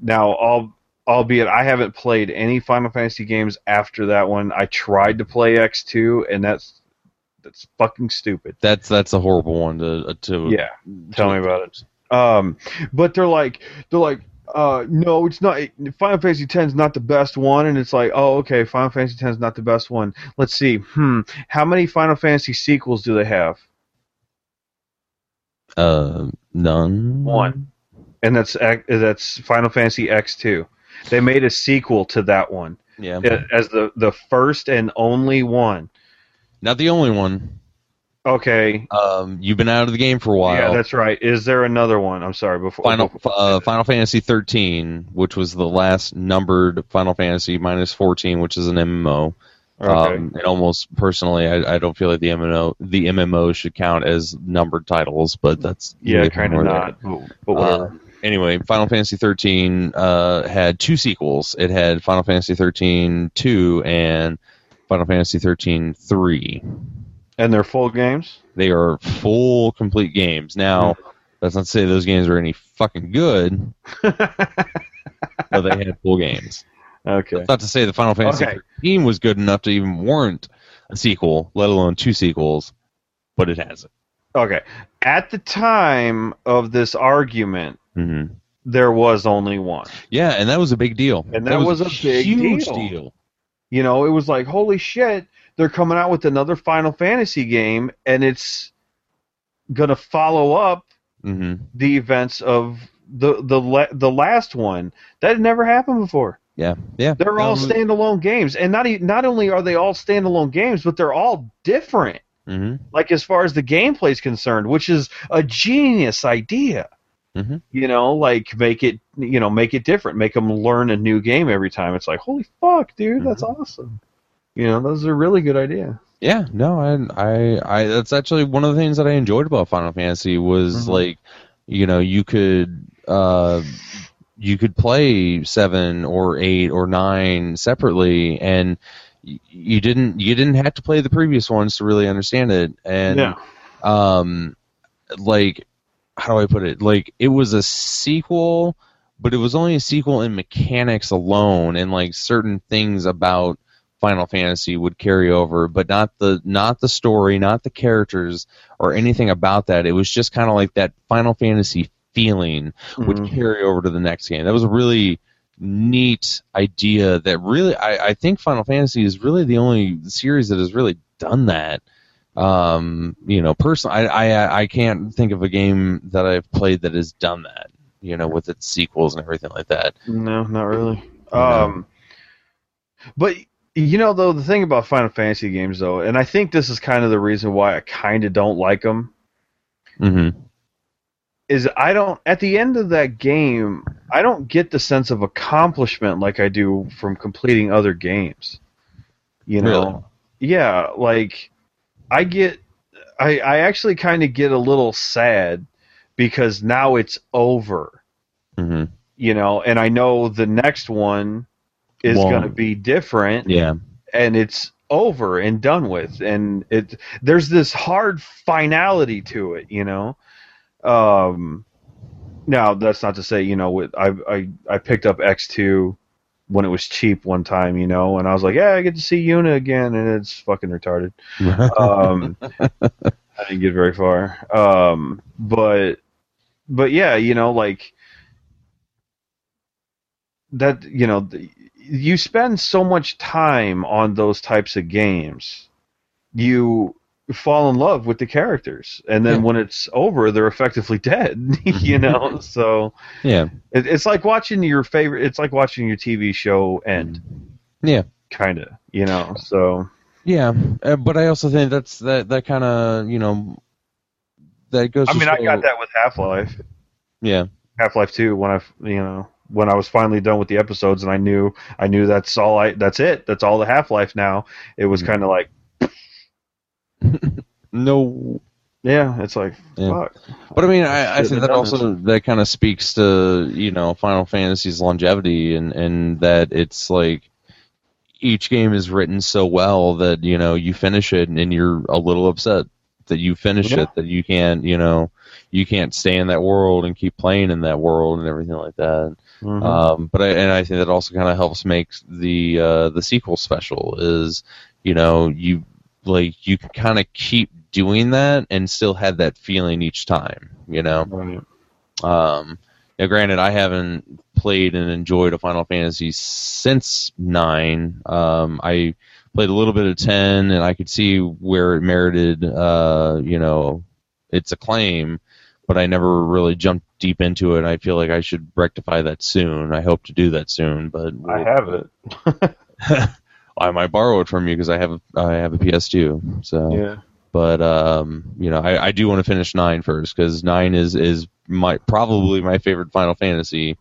Now, all albeit I haven't played any Final Fantasy games after that one. I tried to play X2, and that's that's fucking stupid. That's that's a horrible one to to. Yeah, tell me about it. Um, but they're like, they're like, uh, no, it's not. Final Fantasy X is not the best one, and it's like, oh, okay, Final Fantasy X is not the best one. Let's see, hmm, how many Final Fantasy sequels do they have? Uh, none. One, and that's that's Final Fantasy X2. They made a sequel to that one Yeah. as the the first and only one. Not the only one. Okay, Um, you've been out of the game for a while. yeah, that's right. Is there another one? I'm sorry. Before Final before- uh, Final Fantasy 13, which was the last numbered Final Fantasy minus 14, which is an MMO. okay. Um, and almost personally, I, I don't feel like the MMO the MMO should count as numbered titles, but that's yeah, kind of there. not. But, but whatever. Uh, anyway, Final Fantasy 13 uh, had two sequels. It had Final Fantasy 13 2 and Final Fantasy 13 3. And they're full games. They are full, complete games. Now, that's not to say those games are any fucking good, but they had (laughs) full games. okay. That's not to say the Final Fantasy Okay. 13 was good enough to even warrant a sequel, let alone two sequels, but it hasn't. Okay. At the time of this argument, hmm there was only one. Yeah, and that was a big deal. And that was a big huge deal. deal. You know, it was like, holy shit, they're coming out with another Final Fantasy game, and it's going to follow up hmm the events of the the la- the last one. That had never happened before. Yeah, yeah. They're all Um, standalone games, and not e- not only are they all standalone games, but they're all different. mhm. like as far as the gameplay is concerned, which is a genius idea. Mhm. You know, like make it, you know, make it different, make them learn a new game every time. It's like, holy fuck, dude, that's awesome. You know, those are really good idea. Yeah, no, I, I, I, that's actually one of the things that I enjoyed about Final Fantasy was Mhm. like, you know, you could, uh, you could play seven or eight or nine separately, and you didn't, you didn't have to play the previous ones to really understand it, and, Yeah. um, like, how do I put it? Like, it was a sequel, but it was only a sequel in mechanics alone, and like certain things about Final Fantasy would carry over, but not the not the story, not the characters or anything about that. It was just kind of like that Final Fantasy feeling would Mhm. carry over to the next game. That was a really neat idea. That really, I, I think Final Fantasy is really the only series that has really done that. um, you know, personally, I, I I can't think of a game that I've played that has done that. You know, with its sequels and everything like that. No, not really. Um, but you know, though, the thing about Final Fantasy games, though, and I think this is kind of the reason why I kind of don't like them, Mm-hmm. is I don't. At the end of that game, I don't get the sense of accomplishment like I do from completing other games. You know, Really? yeah, like I get, I I actually kind of get a little sad because now it's over. Mm-hmm. You know, and I know the next one is going to be different. Yeah. and it's over and done with. And it there's this hard finality to it you know? Um now that's not to say you know with i i, I picked up x2 when it was cheap one time you know? And i was like yeah i get to see yuna again and it's fucking retarded. Um (laughs) i didn't get very far. Um but but yeah you know like that you know th- you spend so much time on those types of games you fall in love with the characters and then Yeah. when it's over they're effectively dead (laughs) you know so yeah. it, it's like watching your favorite it's like watching your tv show end Yeah. kind of you know so Yeah, uh, but I also think that's that that kind of you know that goes. i mean i got that with half-life Yeah, half-life 2 when i you know when i was finally done with the episodes and i knew i knew that's all i that's it that's all the half-life now it was Mhm. kind of like (laughs) no, yeah it's like Yeah. fuck but I mean, I, I Shouldn't think that also that kind of speaks to you know Final Fantasy's longevity and and that it's like each game is written so well that you know you finish it and you're a little upset that you finish Yeah. it that you can't you know you can't stay in that world and keep playing in that world and everything like that. Mhm. Um, but I, and I think that also kind of helps make the uh, the sequel special. Is you know you like you can kind of keep doing that and still have that feeling each time. You know. Right. Um, now, granted, I haven't played and enjoyed a Final Fantasy since nine. Um, I played a little bit of ten, and I could see where it merited, uh, you know, its acclaim. But I never really jumped deep into it. I feel like I should rectify that soon. I hope to do that soon. But I have it. (laughs) I might borrow it from you because I have a, I have a PS2. So Yeah. but um, you know, I, I do want to finish nine first because nine is is my probably my favorite Final Fantasy,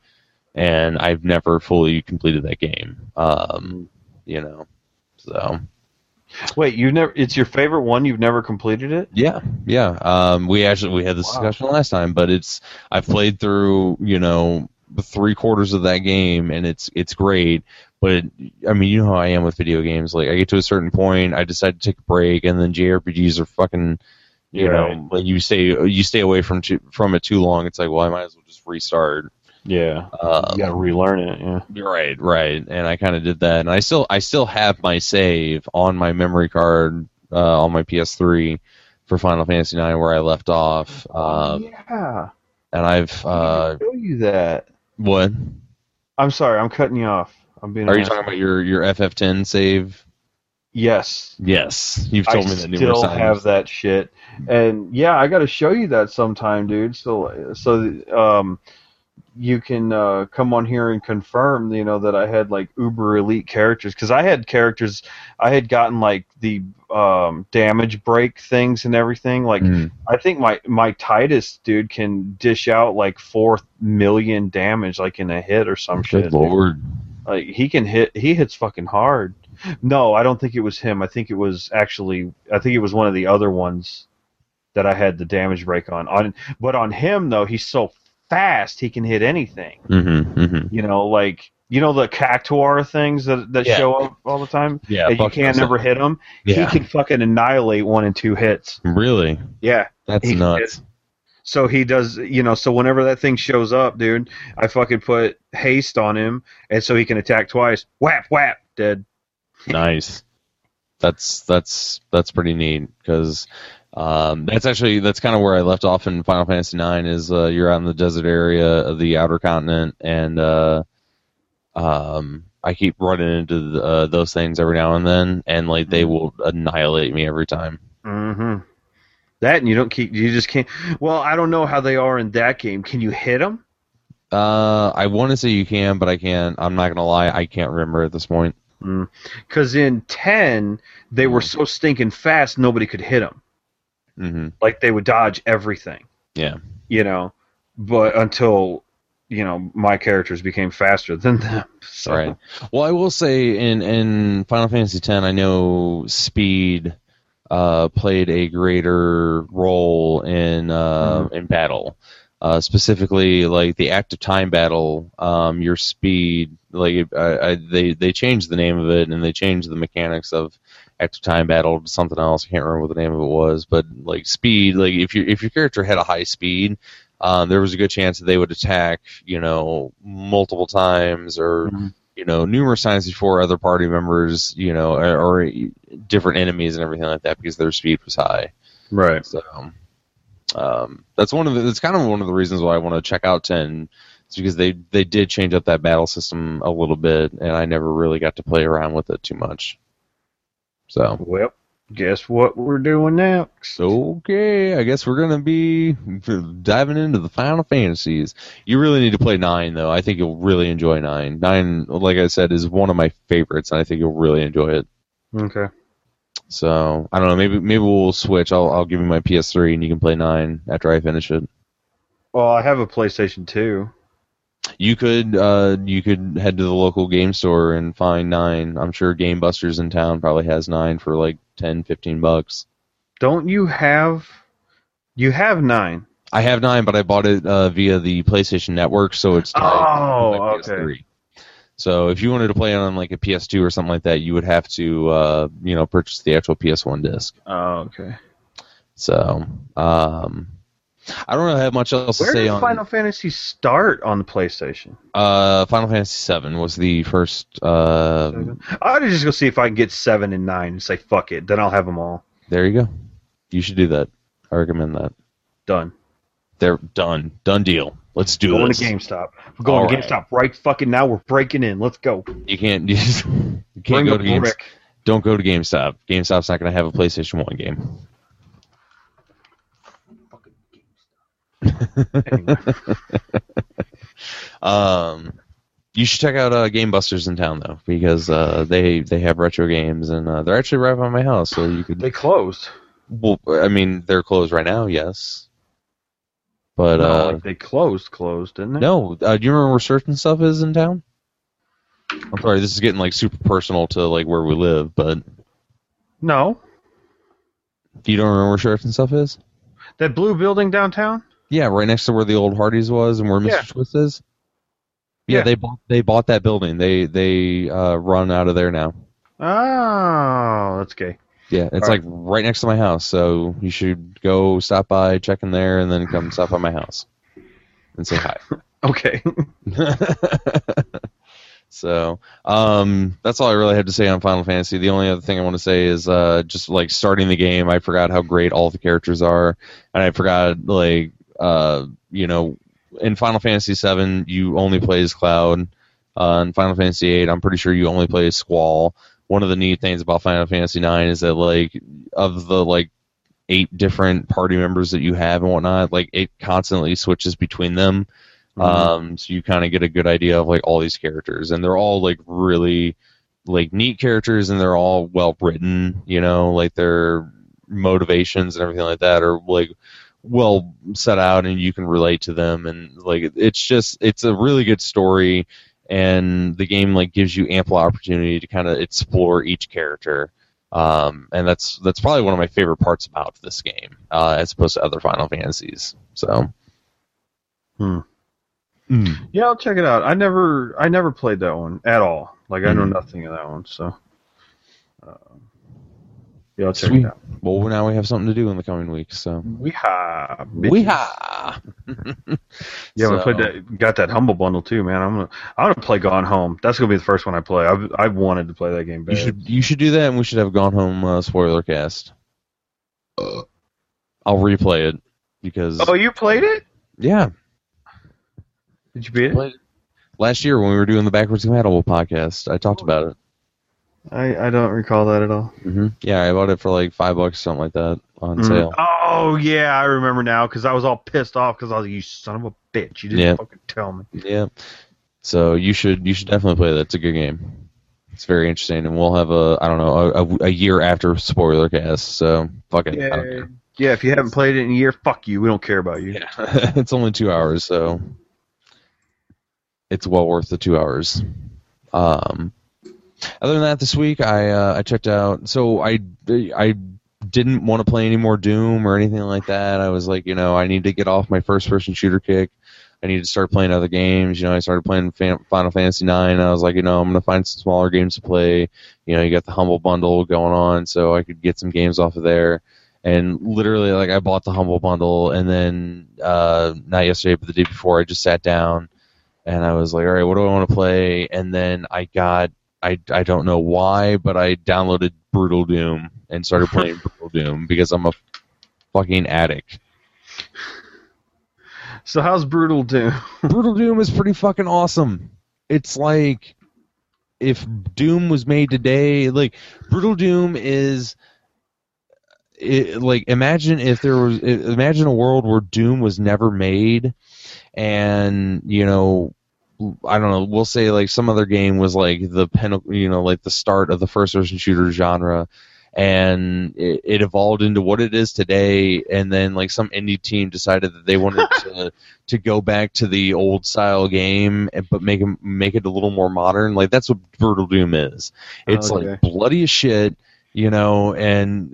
and I've never fully completed that game. Um, you know, so Wait, you've never? It's your favorite one. You've never completed it? yeah, yeah. Um, we actually we had this Wow. discussion last time, but it's I've played through you know three quarters of that game, and it's it's great. But I mean, you know how I am with video games. Like I get to a certain point, I decide to take a break, and then JRPGs are fucking you know, like you stay you stay away from too, from it too long. It's like, well, I might as well just restart. Yeah. Um, you got to relearn it. Yeah. Right, right, and I kind of did that, and I still I still have my save on my memory card uh, on my PS3 for Final Fantasy IX where I left off, um, yeah. and I've I uh, didn't show you that. what I'm sorry. I'm cutting you off. I'm being. are you talking about your your FF10 save? Yes. Yes, you've told I me that numerous still have that shit, and yeah, I got to show you that sometime, dude. So, so um, you can uh, come on here and confirm, you know, that I had like uber elite characters because I had characters, I had gotten like the um, damage break things and everything. Like, Mm. I think my my Tidus dude can dish out like four million damage, like in a hit or some shit. Good lord. Like he can hit. He hits fucking hard. No, I don't think it was him. I think it was actually. I think it was one of the other ones that I had the damage break on. On, but on him though, he's so fast he can hit anything. Mm-hmm, mm-hmm. You know, like you know the cactuar things that that Yeah. show up all the time. Yeah, and you can't those never hit them. Yeah, He can fucking annihilate one in two hits. really. Yeah. That's nuts. hit- So he does, you know. So whenever that thing shows up, dude, I fucking put haste on him, and so he can attack twice. Whap, whap, dead. nice. That's that's that's pretty neat because um, that's actually that's kind of where I left off in Final Fantasy IX. Is uh, you're out in the desert area of the outer continent, and uh, um, I keep running into the, uh, those things every now and then, and like they will annihilate me every time. Mm-hmm. That and you don't keep. You just can't. Well, I don't know how they are in that game. Can you hit them? Uh, I want to say you can, but I can't. I'm not gonna lie, I can't remember at this point. Because in ten, they were so stinking fast, nobody could hit them. Hmm Like they would dodge everything. Yeah. You know, but until you know my characters became faster than them. (laughs) So. Right. Well, I will say in in Final Fantasy X, I know speed uh, played a greater role in uh, in battle. Uh, specifically, like the active time battle, um, your speed, like I, I, they they changed the name of it and they changed the mechanics of active time battle to something else. I can't remember what the name of it was, but like speed, like if you if your character had a high speed, um, there was a good chance that they would attack, you know, multiple times or Mhm. you know numerous times before other party members, you know, or, or different enemies and everything like that because their speed was high. Right. So um, that's one of the, that's kind of one of the reasons why I want to check out ten. It's because they they did change up that battle system a little bit, and I never really got to play around with it too much. So Well, guess what we're doing next? okay, I guess we're gonna be diving into the Final Fantasies. You really need to play nine though. I think you'll really enjoy nine. Nine, like I said, is one of my favorites, and I think you'll really enjoy it. Okay. So I don't know. Maybe maybe we'll switch. I'll I'll give you my PS3 and you can play nine after I finish it. Well, I have a PlayStation 2. You could uh you could head to the local game store and find nine. I'm sure Game Busters in town probably has nine for like 10, 15 bucks. Don't you have? You have nine. I have nine, but I bought it uh, via the PlayStation Network, so it's Oh, okay. PS3. So if you wanted to play it on like a PS2 or something like that, you would have to uh, you know purchase the actual PS1 disc. Oh, okay. So um, I don't really have much else Where to say Where did on Final Fantasy start on the PlayStation? Uh, Final Fantasy VII was the first. Uh, I ought to just go see if I can get seven and nine and say fuck it. Then I'll have them all there you go. You should do that. I recommend that. done. They're done. Done deal. Let's do it. Going this. to GameStop. We're going to All right. GameStop right fucking now. We're breaking in. Let's go. You can't. (laughs) You can't Bring go to Games. brick. Don't go to GameStop. GameStop's not going to have a PlayStation One game. Anyway. (laughs) Um, you should check out uh, Game Busters in town though, because uh, they they have retro games and uh, they're actually right by my house, so you could. They closed. Well, I mean, they're closed right now, yes. But no, uh, like they closed, closed, didn't they? No, uh, do you remember where certain stuff is in town? I'm sorry, this is getting like super personal to like where we live, but No. you don't remember where certain stuff is? That blue building downtown? Yeah, right next to where the old Hardee's was and where Mr. Yeah. Twist is. Yeah, Yeah. they bought they bought that building. They they uh, run out of there now. Oh, that's gay. Yeah, it's All like right next to my house, so you should go stop by, check in there, and then come stop by my house and say hi. (laughs) Okay. (laughs) so um, that's all I really have to say on Final Fantasy. The only other thing I want to say is uh, just like starting the game, I forgot how great all the characters are, and I forgot like uh, you know in Final Fantasy VII you only play as Cloud. Uh, in Final Fantasy VIII, I'm pretty sure you only play as Squall. One of the neat things about Final Fantasy IX is that like of the like eight different party members that you have and whatnot, like it constantly switches between them. Um, so you kind of get a good idea of like all these characters, and they're all like really like neat characters, and they're all well written. You know, like their motivations and everything like that are like well set out, and you can relate to them, and like it's just it's a really good story, and the game like gives you ample opportunity to kind of explore each character. Um, and that's that's probably one of my favorite parts about this game, uh, as opposed to other Final Fantasies. So, Hmm. Mm. Yeah, I'll check it out. I never, I never played that one at all. Like I know Mhm. nothing of that one. So, uh, yeah, I'll check Sweet. it out. Well, now we have something to do in the coming weeks. So Weehaw, bitches. Weehaw! (laughs) Yeah, I So- played that. Got that humble bundle too, man. I'm gonna, I'm gonna play Gone Home. That's gonna be the first one I play. I've, I've wanted to play that game. Bad. You should you should do that, and we should have gone home uh, spoiler cast. Uh, I'll replay it because Oh, you played it? yeah, Did you beat it? It. last year when we were doing the backwards compatible podcast, I talked about it. I, I don't recall that at all. hmm Yeah, I bought it for like five bucks, something like that, on Mm. sale. Oh yeah, I remember now because I was all pissed off because I was like, "You son of a bitch! You didn't Yeah. fucking tell me." Yeah. So you should you should definitely play that. It's a good game. It's very interesting, and we'll have a I don't know a, a, a year after spoiler cast. So fuck it. I don't care. Yeah, if you haven't played it in a year, fuck you. We don't care about you. Yeah, (laughs) it's only two hours, so it's well worth the two hours. Um, other than that, this week I uh, I checked out. So I I didn't want to play any more Doom or anything like that. I was like, you know, I need to get off my first person shooter kick. I need to start playing other games. You know, I started playing Final Fantasy Nine. I was like, you know, I'm gonna find some smaller games to play. You know, you got the Humble Bundle going on, so I could get some games off of there. And literally, like, I bought the Humble Bundle, and then uh, not yesterday, but the day before, I just sat down and I was like, all right, what do I want to play? And then I got, I, I don't know why, but I downloaded Brutal Doom and started playing (laughs) Brutal Doom because I'm a fucking addict. So how's Brutal Doom? (laughs) Brutal Doom is pretty fucking awesome. It's like if Doom was made today, like Brutal Doom is it, like imagine if there was imagine a world where Doom was never made and you know I don't know, we'll say like some other game was like the pinnacle, you know, like the start of the first person shooter genre and it, it evolved into what it is today and then like some indie team decided that they wanted (laughs) to to go back to the old style game and- but make 'em- make it a little more modern. Like that's what brutal doom is. It's Okay. like bloody as shit you know and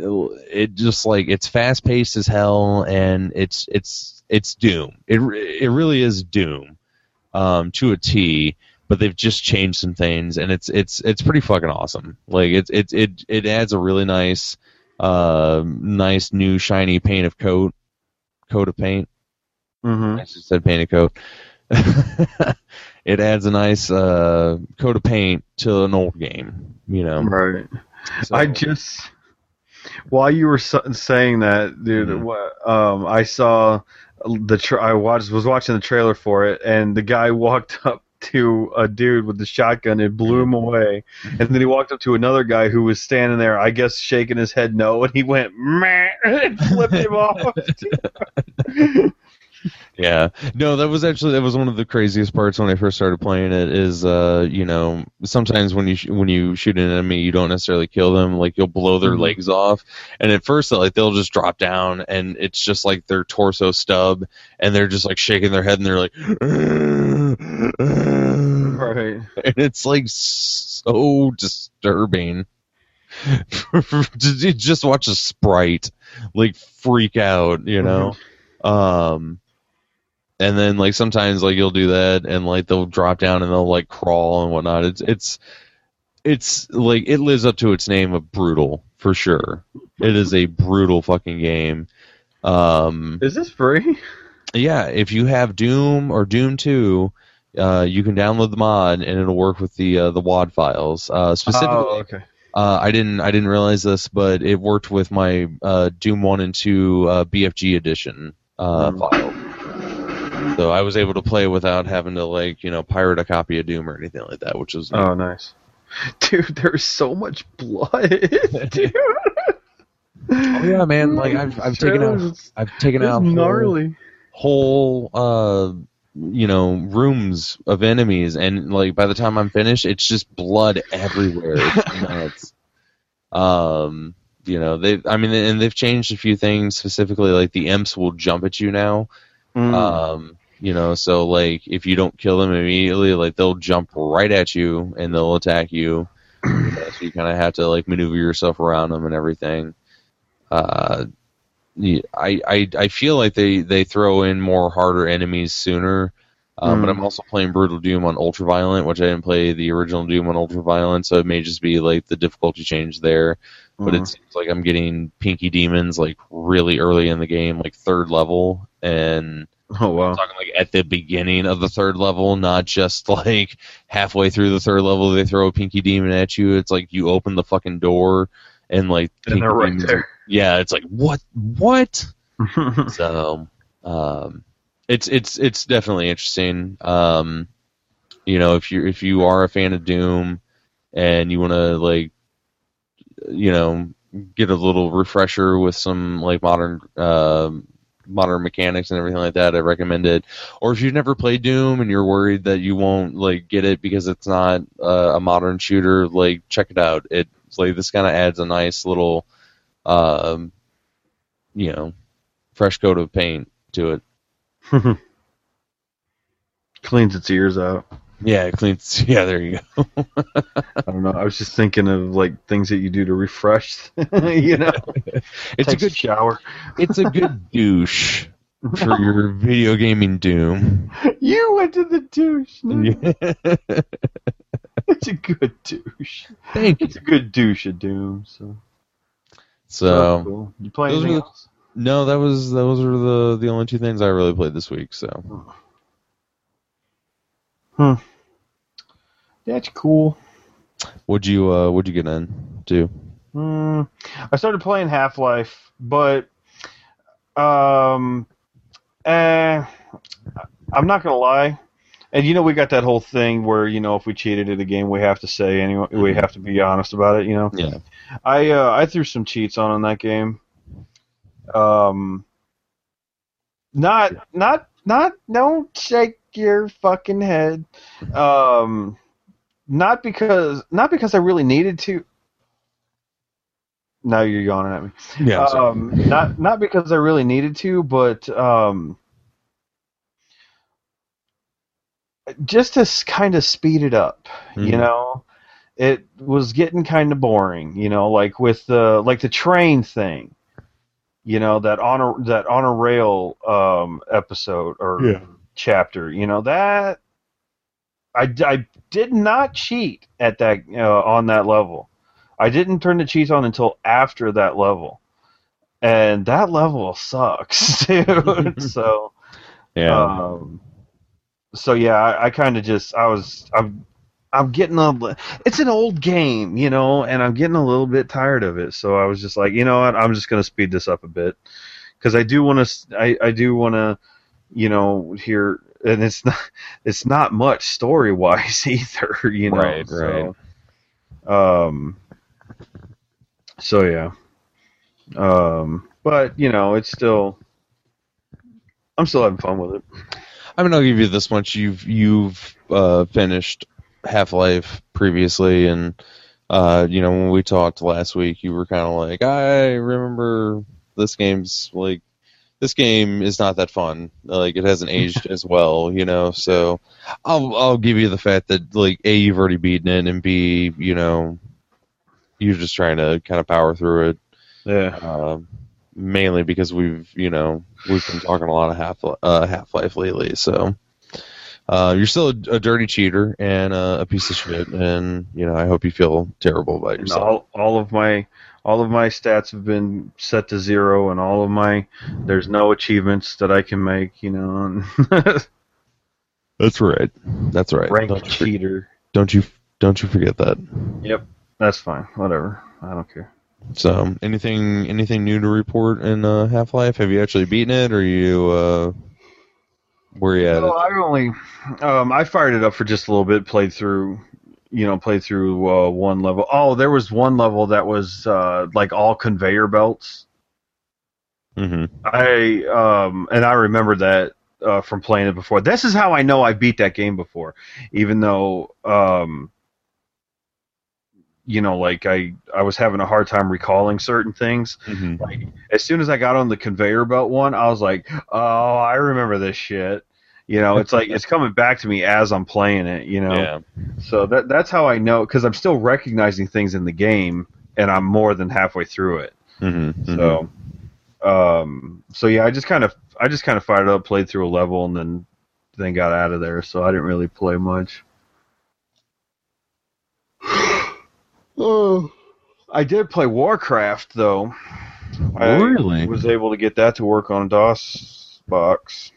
it just like it's fast paced as hell and it's it's it's doom. It it really is doom um to a T but they've just changed some things and it's it's it's pretty fucking awesome like it's it's it it adds a really nice uh nice new shiny paint of coat coat of paint Mm-hmm. I just said paint of coat. (laughs) it adds a nice uh, coat of paint to an old game, you know. Right. So- I just while you were saying that, dude, Mhm. what, um, I saw the tra- I watched was watching the trailer for it, and the guy (laughs) walked up to a dude with the shotgun and blew him away, and then he walked up to another guy who was standing there, I guess shaking his head no, and he went meh (laughs) and flipped him (laughs) off. Yeah, no, that was actually that was one of the craziest parts when I first started playing it. Is uh, you know, sometimes when you sh- when you shoot an enemy, you don't necessarily kill them. Like you'll blow their Mhm. legs off, and at first, like they'll just drop down, and it's just like their torso stub, and they're just like shaking their head, and they're like, right. (laughs) and it's like so disturbing. (laughs) just watch a sprite like freak out, you know. Um, and then like sometimes like you'll do that, and like they'll drop down and they'll like crawl and whatnot. It's it's it's like it lives up to its name of brutal for sure. It is a brutal fucking game. Um, Is this free? yeah, if you have Doom or Doom Two, uh, you can download the mod and it'll work with the uh, the WAD files. Uh, specifically, Oh, okay. uh, I didn't I didn't realize this, but it worked with my uh, Doom One and Two uh, BFG edition uh, Hmm. file. So I was able to play without having to like you know pirate a copy of Doom or anything like that, which was Oh, nice. (laughs) Dude, there's so much blood. (laughs) Dude. Oh, yeah, man. Like I've I've taken out I've taken It's out whole- gnarly. whole uh you know rooms of enemies and like by the time i'm finished it's just blood everywhere it's (laughs) nuts um you know they i mean and they've changed a few things specifically like the imps will jump at you now Mm. um you know so like if you don't kill them immediately like they'll jump right at you and they'll attack you You know, so you kind of have to like maneuver yourself around them and everything uh I, I I feel like they, they throw in more harder enemies sooner, um, but Mm. I'm also playing Brutal Doom on Ultraviolent, which I didn't play the original Doom on Ultraviolent, so it may just be like the difficulty change there. But Mm. it seems like I'm getting Pinky Demons like really early in the game, like third level, and oh wow. I'm talking like at the beginning of the third level, not just (laughs) like halfway through the third level they throw a Pinky Demon at you. It's like you open the fucking door and like And they're right Demons there. yeah, it's like what what? (laughs) so um, it's it's it's definitely interesting. Um, you know, if you if you are a fan of Doom and you want to like you know, get a little refresher with some like modern uh, modern mechanics and everything like that, I recommend it. Or if you've never played Doom and you're worried that you won't like get it because it's not uh, a modern shooter, like check it out. It's like this kind of adds a nice little, um, you know, fresh coat of paint to it. (laughs) Cleans its ears out. Yeah, it cleans. (laughs) Yeah, there you go. I don't know. I was just thinking of like things that you do to refresh. (laughs) you know, (laughs) it's a good shower. It's a good douche for your video gaming Doom. You went to the douche. No. It's a good douche. Thank you. It's a good douche of Doom. So, So cool. You play those anything else? no, that was those were the the only two things I really played this week. So oh. That's cool. would you uh would you get into? Hmm. I started playing Half Life, but um, eh, I'm not gonna lie. And you know, we got that whole thing where you know, if we cheated at a game, we have to say anyway. We have to be honest about it. You know, Yeah. I uh, I threw some cheats on in that game. Um, not not not don't shake your fucking head. Um, not because not because I really needed to. Now you're yawning at me. Yeah. Um, not not because I really needed to, but um, just to kind of speed it up. You Mhm. know, it was getting kind of boring. You know, like with the like the train thing. You know that on a that on a rail um, episode or Yeah. Chapter. You know that I, I did not cheat at that uh, on that level. I didn't turn the cheats on until after that level, and that level sucks, (laughs) dude. (laughs) so, yeah. um, so yeah, I, I kind of just I was I'm I'm getting a it's an old game, you know, and I'm getting a little bit tired of it. So I was just like, you know what, I'm just gonna speed this up a bit because I do want to I I do want to you know here and it's not (laughs) it's not much story wise (laughs) either, you know. Right, so, Um. So yeah. Um. But you know, it's still. I'm still having fun with it. I mean, I'll give you this much. You've you've uh, finished Half Life previously, and uh, you know when we talked last week, you were kind of like, I remember this game's like this game is not that fun. Like it hasn't aged (laughs) as well, you know. So I'll I'll give you the fact that like a you've already beaten it, and b you know you're just trying to kind of power through it. Yeah. Um, mainly because we've you know we've been talking a lot of half uh, Half Life lately. So uh, you're still a, a dirty cheater and uh, a piece of shit, and you know I hope you feel terrible about And yourself. all all of my all of my stats have been set to zero, and all of my there's no achievements that I can make. You know, (laughs) That's right. That's right. rank Don't you, for- cheater. don't you don't you forget that. Yep, that's fine. Whatever. I don't care. So anything anything new to report in uh, Half Life? Have you actually beaten it, or you uh, where you at? No, it? I only um, I fired it up for just a little bit. Played through, you know, play through uh, one level. Oh, there was one level that was uh, like all conveyor belts. hmm I um, and I remember that uh, from playing it before. This is how I know I beat that game before, even though um, you know, like I I was having a hard time recalling certain things. hmm Like as soon as I got on the conveyor belt one, I was like, "Oh, I remember this shit." You know, it's like it's coming back to me as I'm playing it. You know, Yeah. so that that's how I know because I'm still recognizing things in the game, and I'm more than halfway through it. hmm So, um, so yeah, I just kind of I just kind of fired up, played through a level, and then then got out of there. So I didn't really play much. (sighs) oh, I did play Warcraft though. I Really? was able to get that to work on a DOSBox.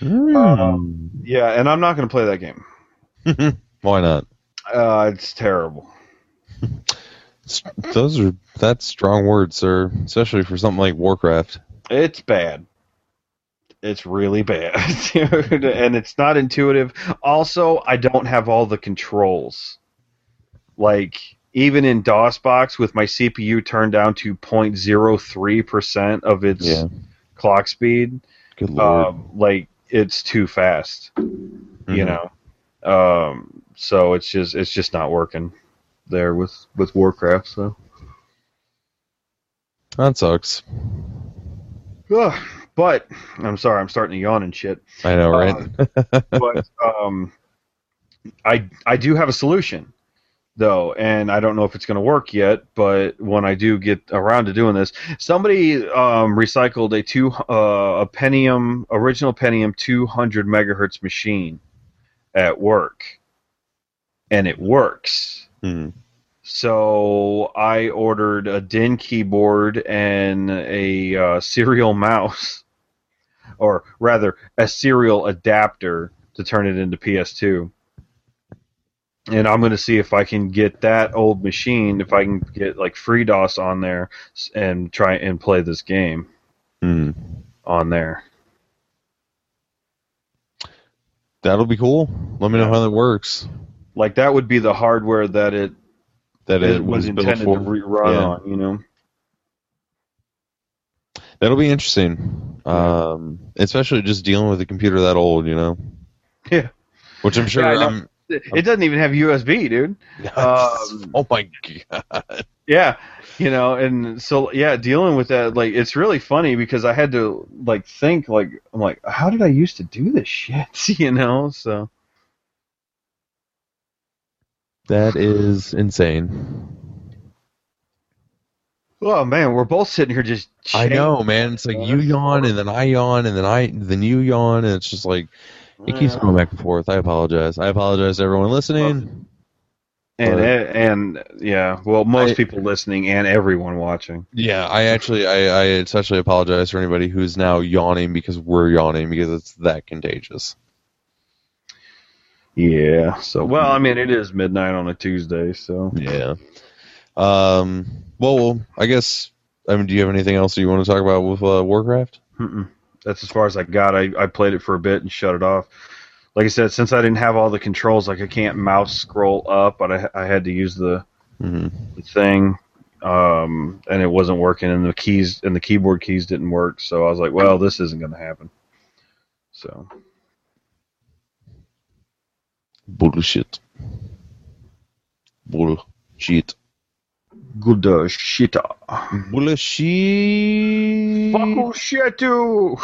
Mm. Yeah, and I'm not going to play that game. (laughs) Why not? Uh, it's terrible. Those are that's strong words, sir. Especially for something like Warcraft. It's bad. It's really bad, dude, (laughs) and it's not intuitive. Also, I don't have all the controls. Like even in DOSBox with my CPU turned down to 0.03 percent of its Yeah. clock speed, um, like it's too fast. You Mhm. know, um, so it's just it's just not working there with with Warcraft. So. That sucks. Ugh, but I'm sorry, I'm starting to yawn and shit. I know, right? but um, I I do have a solution though, and I don't know if it's going to work yet. But when I do get around to doing this, somebody um, recycled a two uh, a Pentium original Pentium 200 megahertz machine at work, and it works. Mhm. So I ordered a DIN keyboard and a uh, serial mouse, or rather, a serial adapter to turn it into PS2. And I'm going to see if I can get that old machine, if I can get like FreeDOS on there, and try and play this game Mhm. on there. That'll be cool. Let me know how that works. Like that would be the hardware that it, That it it was built intended to re- run Yeah. on. You know. That'll be interesting. Um, especially just dealing with a computer that old, you know. Yeah. Which I'm sure. Yeah, I'm, It doesn't even have USB, dude. (laughs) Um, oh my god. Yeah, you know, and so yeah, dealing with that, like, it's really funny because I had to like think, like, I'm like, how did I used to do this shit, (laughs) you know? So That is insane. oh man, we're both sitting here just. I know, man. It's like you yawn and then I yawn and then I then you yawn and it's just like it keeps going back and forth. I apologize. I apologize to everyone listening. and but- and yeah, well, most I- people listening and everyone watching. Yeah, I actually I, I especially apologize for anybody who's now yawning because we're yawning because it's that contagious. Yeah. So well, I mean, it is midnight on a Tuesday, so Yeah. Um. Well, I guess. I mean, do you have anything else that you want to talk about with uh, Warcraft? mm-mm. That's as far as I got. I I played it for a bit and shut it off. Like I said, since I didn't have all the controls, like I can't mouse scroll up, but I I had to use the Mm-hmm. thing um, and it wasn't working and the keys and the keyboard keys didn't work so i was like well this isn't going to happen so Bullshit. Bullshit. good uh, shit Bullshit. Fuck shit (laughs) All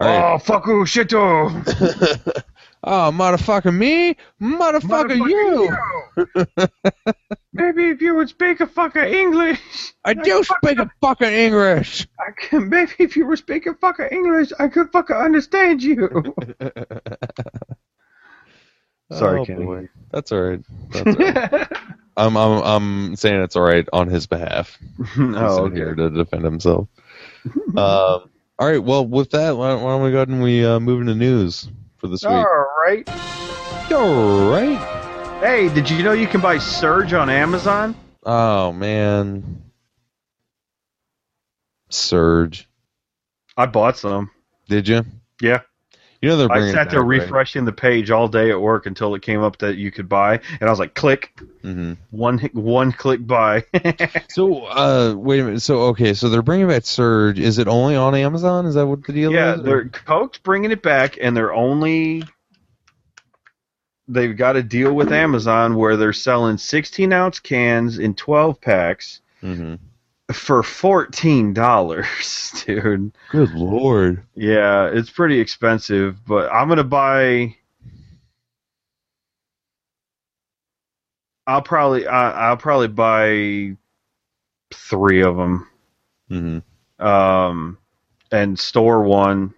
right. oh fuck shit (laughs) Oh, motherfucker me, motherfucker, you. (laughs) maybe if you would speak a fucking english I do speak a fucking English. I can, maybe if you were speaking fucking english i could fucking understand you sorry oh, kenny boy. That's all right. That's all right. I'm, I'm, I'm saying it's all right on his behalf. (laughs) He's oh in here to defend himself. um, all right. Well, with that, why don't, why don't we go ahead and we uh, move into news for this week? all right All right. hey did you know you can buy surge on amazon Oh man, Surge. i bought some Did you? Yeah. You know they're I sat there back, right? refreshing the page all day at work until it came up that you could buy, and I was like, click Mhm. one one click buy. (laughs) So, uh, wait a minute. So, okay, so they're bringing back Surge. Is it only on Amazon? Is that what the deal is? yeah, is? they're Coke's bringing it back, and they're only they've got a deal with Amazon where they're selling 16 ounce cans in 12 packs hmm for fourteen dollars, (laughs) dude. Good lord. Yeah, it's pretty expensive, but I'm gonna buy. I'll probably I, I'll probably buy three of them, hmm um, and store one.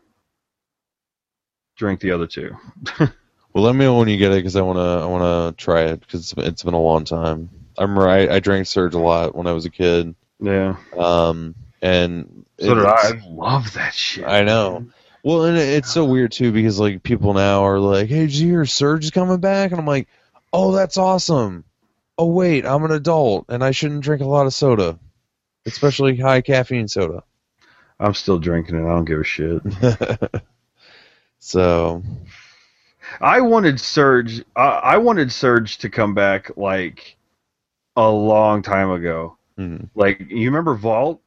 Drink the other two. (laughs) Well, let me know when you get it because I wanna I wanna try it because it's, it's been a long time. I remember I, I drank Surge a lot when I was a kid. Yeah, Um, and so did I. I love that shit. I know. Well, and it- it's so weird too because like people now are like, "Hey, did you hear Surge is coming back?" And I'm like, "Oh, that's awesome." Oh wait, I'm an adult and I shouldn't drink a lot of soda, especially high caffeine soda. I'm still drinking it. I don't give a shit. (laughs) so I wanted Surge. Uh, I wanted Surge to come back like a long time ago. Mhm. Like you remember Vault?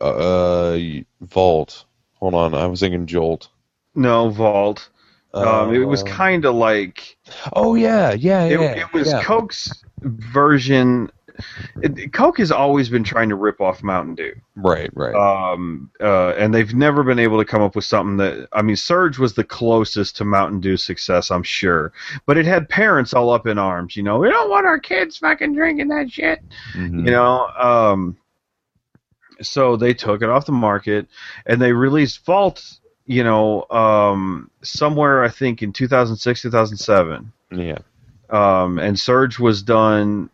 Uh, Vault. Hold on, I was thinking Jolt. No, Vault. Um, it was Uh, kind of like Oh yeah, yeah, it, yeah. it was yeah. Coke's version. It, Coke has always been trying to rip off Mountain Dew, Right, right. um, uh, and they've never been able to come up with something that. I mean, Surge was the closest to Mountain Dew success, I'm sure, but it had parents all up in arms. You know, we don't want our kids fucking drinking that shit. Mhm. you know um so they took it off the market and they released vault you know um somewhere i think in 2006 2007 yeah. um and surge was done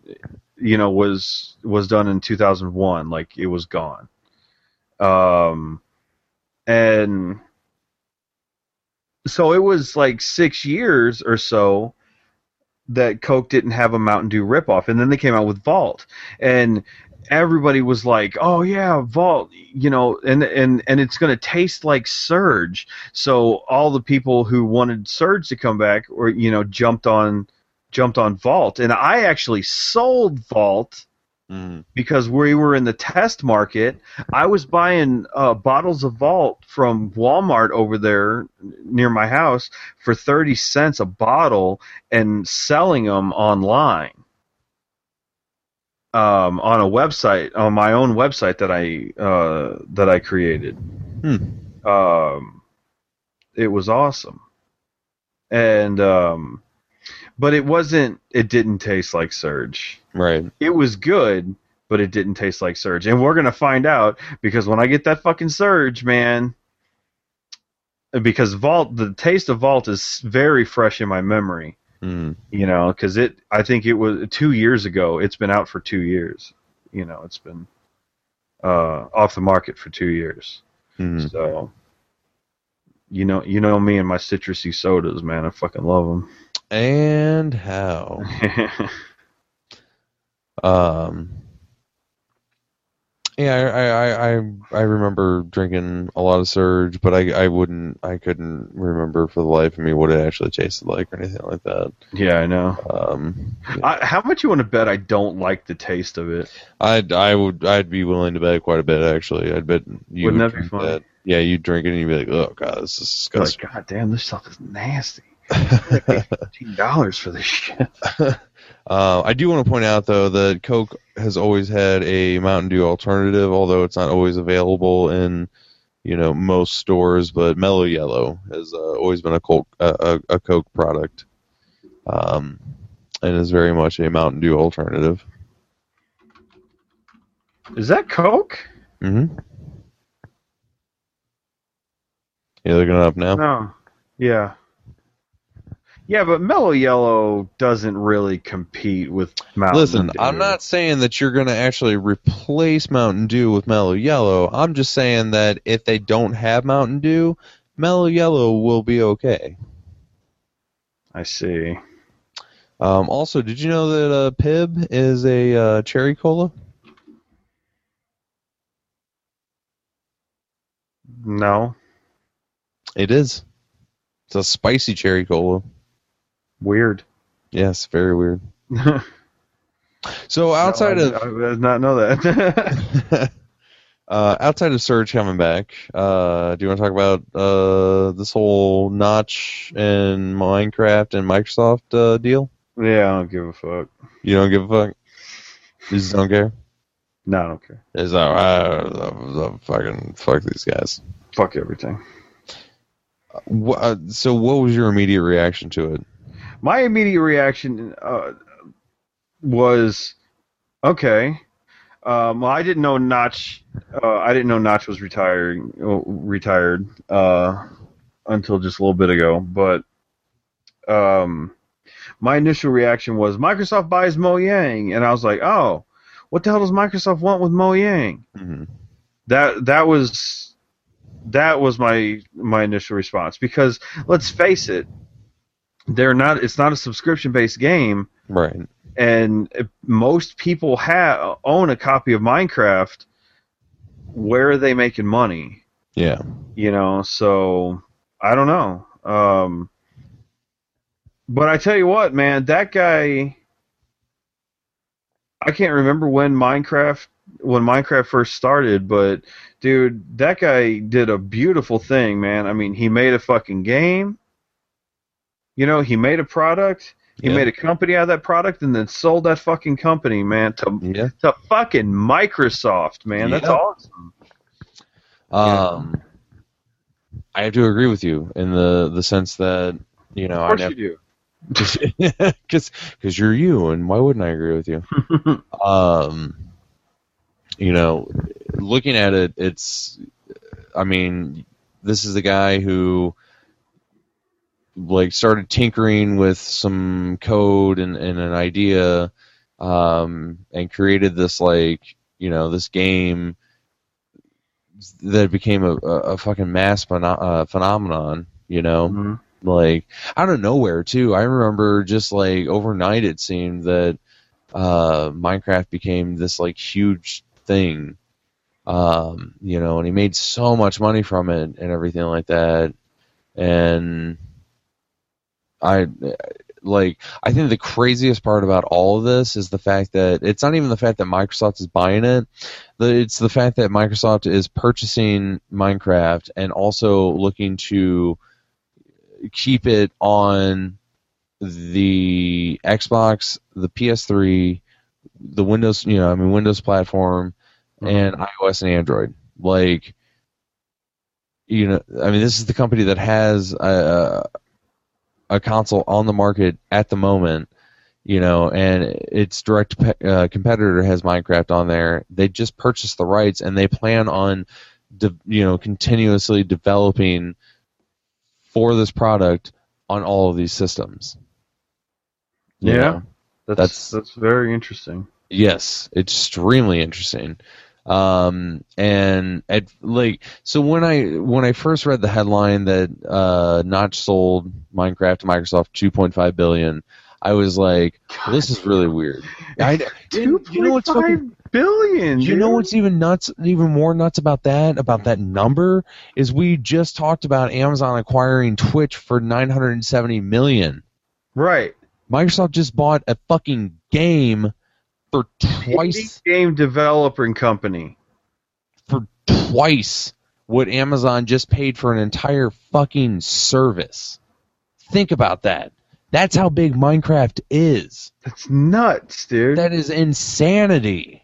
you know was was done in 2001 like it was gone um and so it was like 6 years or so that Coke didn't have a Mountain Dew ripoff, and then they came out with Vault, and everybody was like, "Oh yeah, Vault," you know, and and and it's going to taste like Surge. So all the people who wanted Surge to come back, or you know, jumped on jumped on Vault, and I actually sold Vault Mhm. because we were in the test market. I was buying uh, bottles of Vault from Walmart over there near my house for 30 cents a bottle and selling them online um, on a website, on my own website that I uh, that I created. Hmm. Um, it was awesome, and um, but it wasn't. It didn't taste like Surge Right. it was good, but it didn't taste like Surge. And we're gonna find out because when I get that fucking Surge, man, because Vault, the taste of Vault is very fresh in my memory. Mhm. You know, because it, I think it was two years ago. It's been out for two years. You know, it's been uh, off the market for two years. Mhm. So, you know, you know me and my citrusy sodas, man. I fucking love And how? Um. Yeah, I, I, I, I- remember drinking a lot of Surge, but I, I wouldn't, I couldn't remember for the life of me what it actually tasted like or anything like that. yeah, I know. Um, I, how much you want to bet I don't like the taste of it? I'd, I would, I'd be willing to bet quite a bit actually. I'd bet you Wouldn't would that be that. Yeah, you drink it and you'd be like, oh god, this is Like, disgusting. God damn, this stuff is nasty. Fifteen dollars for this shit. (laughs) Uh, I do want to point out though that Coke has always had a Mountain Dew alternative, although it's not always available in you know most stores. But Mellow Yellow has uh, always been a Coke a, a, a Coke product, um, and is very much a Mountain Dew alternative. Is that Coke? Mm-hmm. You looking it up now? No. Yeah. Yeah, but Mellow Yellow doesn't really compete with Mountain Dew. Listen, Dew. I'm not saying that you're going to actually replace Mountain Dew with Mellow Yellow. I'm just saying that if they don't have Mountain Dew, Mellow Yellow will be okay. I see. Um, also, did you know that uh, Pibb is a uh, cherry cola? No. It is. It's a spicy cherry cola. Weird. Yes, very weird. (laughs) So outside No, of I, I did not know that. (laughs) (laughs) uh, outside of Surge coming back, uh, do you want to talk about uh, this whole Notch and Minecraft and Microsoft uh, deal? yeah, I don't give a fuck. You don't give a fuck. You just don't care. No, I don't care. Is that uh, fucking fuck these guys? Fuck everything. Uh, so, what was your immediate reaction to it? My immediate reaction uh, was, okay. Um, well, I didn't know Notch. Uh, I didn't know Notch was retiring, uh, retired uh, until just a little bit ago. But um, my initial reaction was Microsoft buys Mojang, and I was like, oh, what the hell does Microsoft want with Mojang? Mhm. That that was that was my my initial response because let's face it, they're not. It's not a subscription based game Right. and most people have own a copy of Minecraft. Where are they making money? Yeah. You know, so I don't know. Um, But I tell you what, man, that guy. I can't remember when Minecraft when Minecraft first started, but dude, that guy did a beautiful thing, man. I mean, he made a fucking game. You know, he made a product. He Yeah. made a company out of that product and then sold that fucking company, man, to Yeah. to fucking Microsoft, man. That's Yeah. awesome. Um, I have to agree with you in the the sense that you know Of I course never you do. (laughs) because because you're you, and why wouldn't I agree with you? (laughs) um, you know, looking at it, it's, I mean, this is the guy who like started tinkering with some code and, and an idea, um, and created this like you know this game that became a, a, fucking mass pheno- uh, phenomenon. You know, Mhm. like out of nowhere too. I remember just like overnight it seemed that uh, Minecraft became this like huge thing. Um, you know, and he made so much money from it and everything like that. And I like I think the craziest part about all of this is the fact that it's not even the fact that Microsoft is buying it. It's the fact that Microsoft is purchasing Minecraft and also looking to keep it on the Xbox, the PS3, the Windows, you know, I mean Windows platform, mm-hmm. and iOS and Android. Like, you know, I mean, this is the company that has a, a console on the market at the moment. You know, and its direct pe- uh, competitor has Minecraft on there. They just purchased the rights, and they plan on, de- you know, continuously developing for this product on all of these systems. You Yeah. know? That's, That's- that's very interesting. Yes, extremely interesting. Um, and at like so when I when I first read the headline that uh, Notch sold Minecraft to Microsoft 2.5 billion, I was like, this is really weird. I, (laughs) Two you know what's point fucking five billion. you dude. know what's even nuts, even more nuts about that, about that number, is we just talked about Amazon acquiring Twitch for 970 million. right? Microsoft just bought a fucking game for twice game developer company. for twice what Amazon just paid for an entire fucking service. Think about that. That's how big Minecraft is. That's nuts, dude. That is insanity.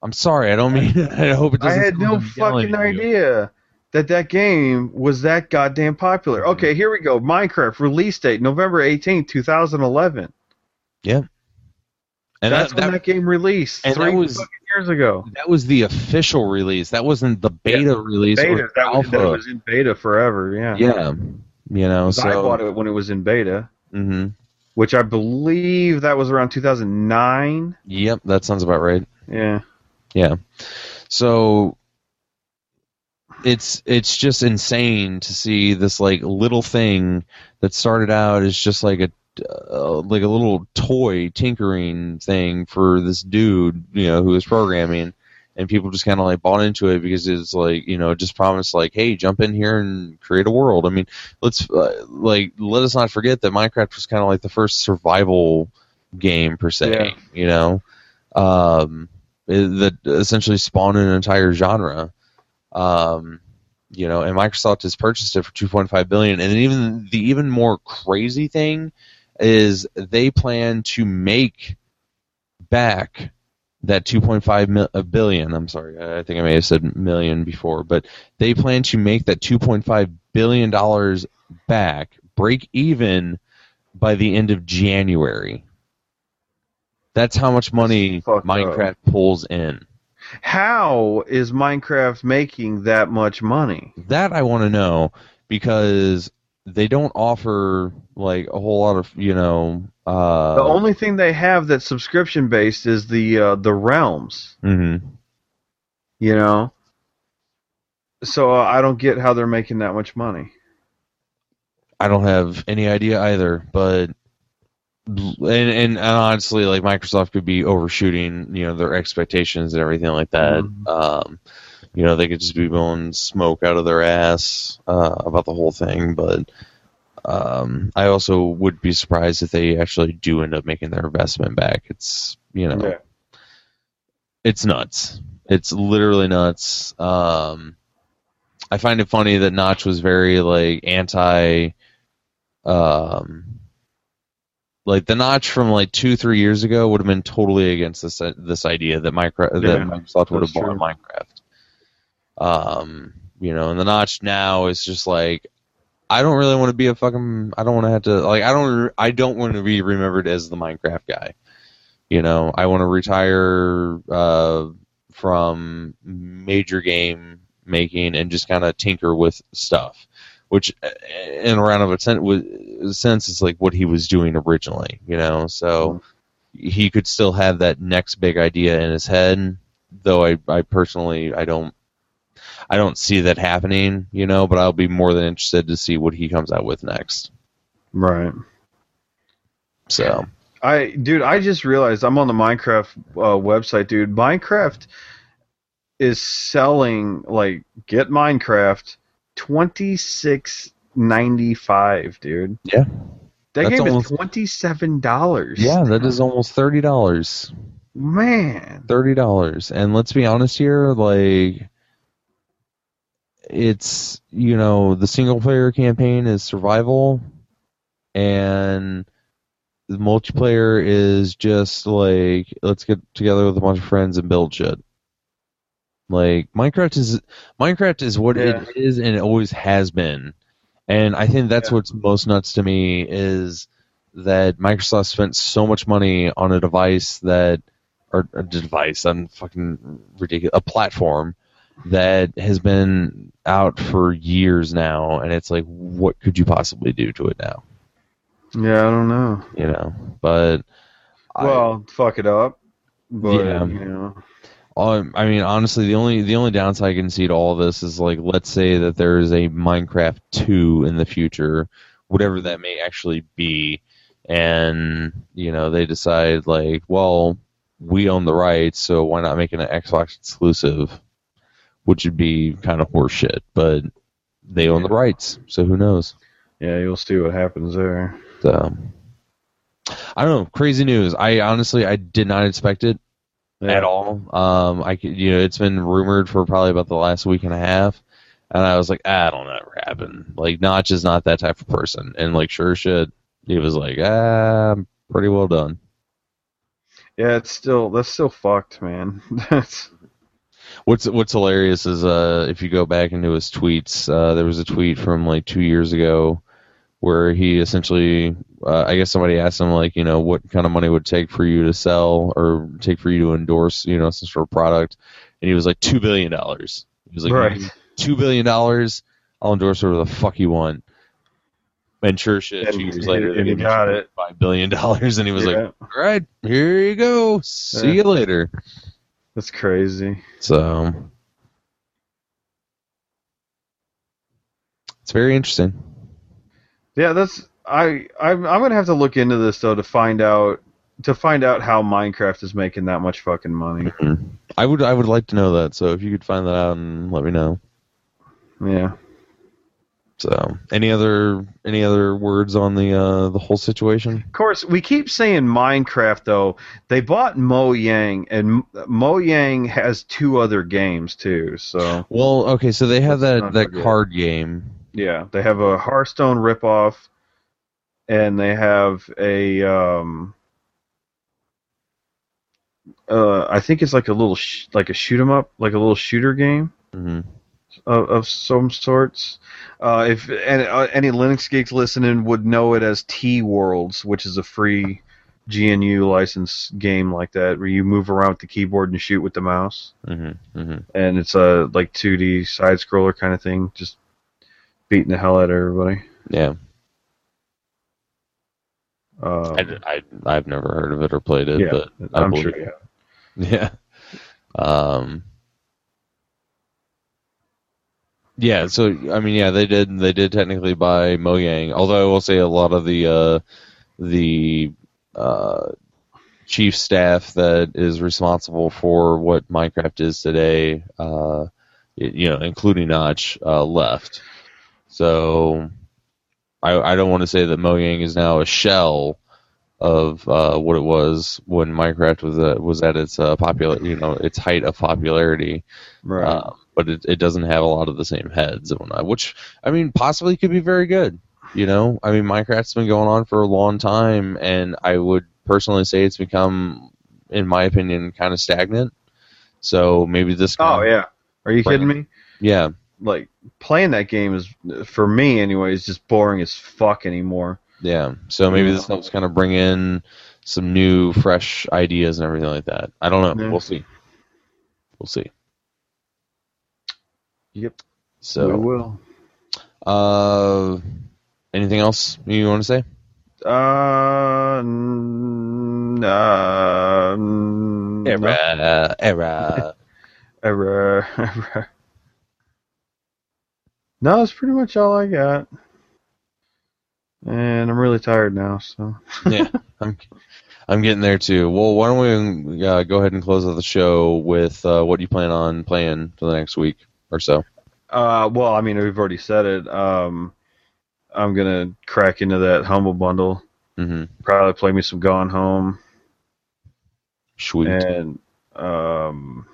I'm sorry. I don't mean. (laughs) I hope it doesn't. I had no like I'm yelling fucking idea that that game was that goddamn popular. Mm-hmm. Okay, here we go. Minecraft release date November eighteenth, two 2011. And That's that, when that, that game released three was- fucking years ago. that was the official release. That wasn't the beta release Beta. or That was, that was in beta forever. Yeah. yeah, you know, So. I bought it when it was in beta, Mm-hmm. which I believe that was around 2009. Yep, that sounds about right. Yeah. Yeah. So it's it's just insane to see this like little thing that started out as just like a uh, like a little toy tinkering thing for this dude, you know, who was programming and people just kind of like bought into it because it's like, you know, just promised like, hey, jump in here and create a world. I mean, let's uh, like let us not forget that Minecraft was kind of like the first survival game per se, Yeah. you know. Um that essentially spawned an entire genre. Um, you know, and Microsoft has purchased it for 2.5 billion. And even the even more crazy thing is they plan to make back that 2.5 mil- billion. I'm sorry, I think I may have said million before, but they plan to make that 2.5 billion dollars back, break even by the end of January. That's how much money fucked up. Minecraft pulls in. How is Minecraft making that much money? That I want to know because they don't offer like a whole lot of you know. Uh, the only thing they have that's subscription based is the uh, the realms. mhm. You know. So uh, I don't get how they're making that much money. I don't have any idea either, but and, and honestly, like Microsoft could be overshooting, you know, their expectations and everything like that. Mhm. Um, you know, they could just be blowing smoke out of their ass uh, about the whole thing, but um, I also would be surprised if they actually do end up making their investment back. It's you know, Yeah. it's nuts. It's literally nuts. Um, I find it funny that Notch was very like anti, um, like the Notch from like two three years ago would have been totally against this this idea that Minecraft Yeah, that Microsoft would have bought true. Minecraft. Um, you know, and the Notch now is just like. I don't really want to be a fucking. I don't want to have to like. I don't. I don't want to be remembered as the Minecraft guy. You know, I want to retire uh, from major game making and just kind of tinker with stuff, which, in a round of sen- wa- sense, is like what he was doing originally. You know, so he could still have that next big idea in his head. Though I, I personally, I don't, I don't see that happening. You know, but I'll be more than interested to see what he comes out with next. Right. So. I dude, I just realized I'm on the Minecraft uh, website, dude. Minecraft is selling like get Minecraft twenty six ninety five, dude. Yeah. That That's game almost- is twenty seven dollars. Yeah, that is almost thirty dollars. man. Thirty dollars, and let's be honest here, like it's you know the single player campaign is survival, and the multiplayer is just like let's get together with a bunch of friends and build shit. Like Minecraft is Minecraft is what Yeah. it is and it always has been, and I think that's Yeah. what's most nuts to me is that Microsoft spent so much money on a device that or a device, I'm fucking ridiculous, a platform that has been out for years now, and it's like, what could you possibly do to it now? Yeah, I don't know. You know, but I- Well, fuck it up. But Yeah. you know. Um, I mean, honestly, the only the only downside I can see to all of this is like, let's say that there is a Minecraft two in the future, whatever that may actually be, and you know they decide like, well, we own the rights, so why not make it an Xbox exclusive, which would be kind of horseshit, but they own the rights, so who knows? Yeah, you'll see what happens there. So, I don't know, crazy news. I honestly I did not expect it Yeah. at all. Um, I could, you know, it's been rumored for probably about the last week and a half, and I was like, ah, it'll never happen. Like, Notch is not that type of person, and like, sure shit, he was like, ah, pretty well done. Yeah, it's still that's still fucked, man. (laughs) That's What's what's hilarious is uh, if you go back into his tweets, uh, there was a tweet from like two years ago where he essentially, uh, I guess somebody asked him like, you know, what kind of money would it take for you to sell or take for you to endorse, you know, some sort of product, and he was like two billion dollars. He was like, Right. two billion dollars, I'll endorse whatever the fuck you want. And sure shit, two years later, and they he gave got it. five billion dollars, and he was like, all right, here you go, see Yeah. you later. That's crazy. So it's very interesting. Yeah, that's I I'm, I'm gonna have to look into this though to find out to find out how Minecraft is making that much fucking money. Mm-hmm. I would I would like to know that. So if you could find that out and let me know. Yeah. So any other any other words on the uh, the whole situation? Of course, we keep saying Minecraft though. They bought Mojang, and Mojang has two other games too. So Well, okay, so they have that that card game. yeah, they have a Hearthstone ripoff, and they have a um. Uh, I think it's like a little sh- like a shoot 'em up, like a little shooter game. hmm of, of some sorts. Uh, if any, uh, any Linux geeks listening would know it as Teeworlds, which is a free GNU license game like that, where you move around with the keyboard and shoot with the mouse, hmm hmm and it's a like 2D side scroller kind of thing, just beating the hell out of everybody. Yeah, Um, I, I have never heard of it or played it, yeah, but I I'm sure. it. Yeah. (laughs) Yeah. Um. Yeah. So I mean, yeah, they did. They did technically buy Mojang. Although I will say a lot of the uh, the uh, chief staff that is responsible for what Minecraft is today, uh, you know, including Notch, uh, left. So I, I don't want to say that Mojang is now a shell of uh, what it was when Minecraft was uh, was at its uh, popular, you know, its height of popularity. Right. Uh, but it, it doesn't have a lot of the same heads and whatnot, which I mean possibly could be very good. You know, I mean Minecraft's been going on for a long time, and I would personally say it's become, in my opinion, kind of stagnant. So maybe this. oh yeah. Are you kidding me? yeah, Like playing that game is for me anyway is just boring as fuck anymore. yeah. So maybe this helps kind of bring in some new, fresh ideas and everything like that. I don't know. Yeah. We'll see. We'll see. Yep. So We will. uh, anything else you want to say? Uh, n- uh, n- no. Era, era. (laughs) Error. Error. No, that's pretty much all I got. And I'm really tired now, so. (laughs) yeah, I'm, I'm getting there too. Well, why don't we uh, go ahead and close out the show with uh, what you plan on playing for the next week or so? Uh, well, I mean, we've already said it. Um, I'm gonna crack into that humble bundle. hmm Probably play me some Gone Home, Sweet. and um,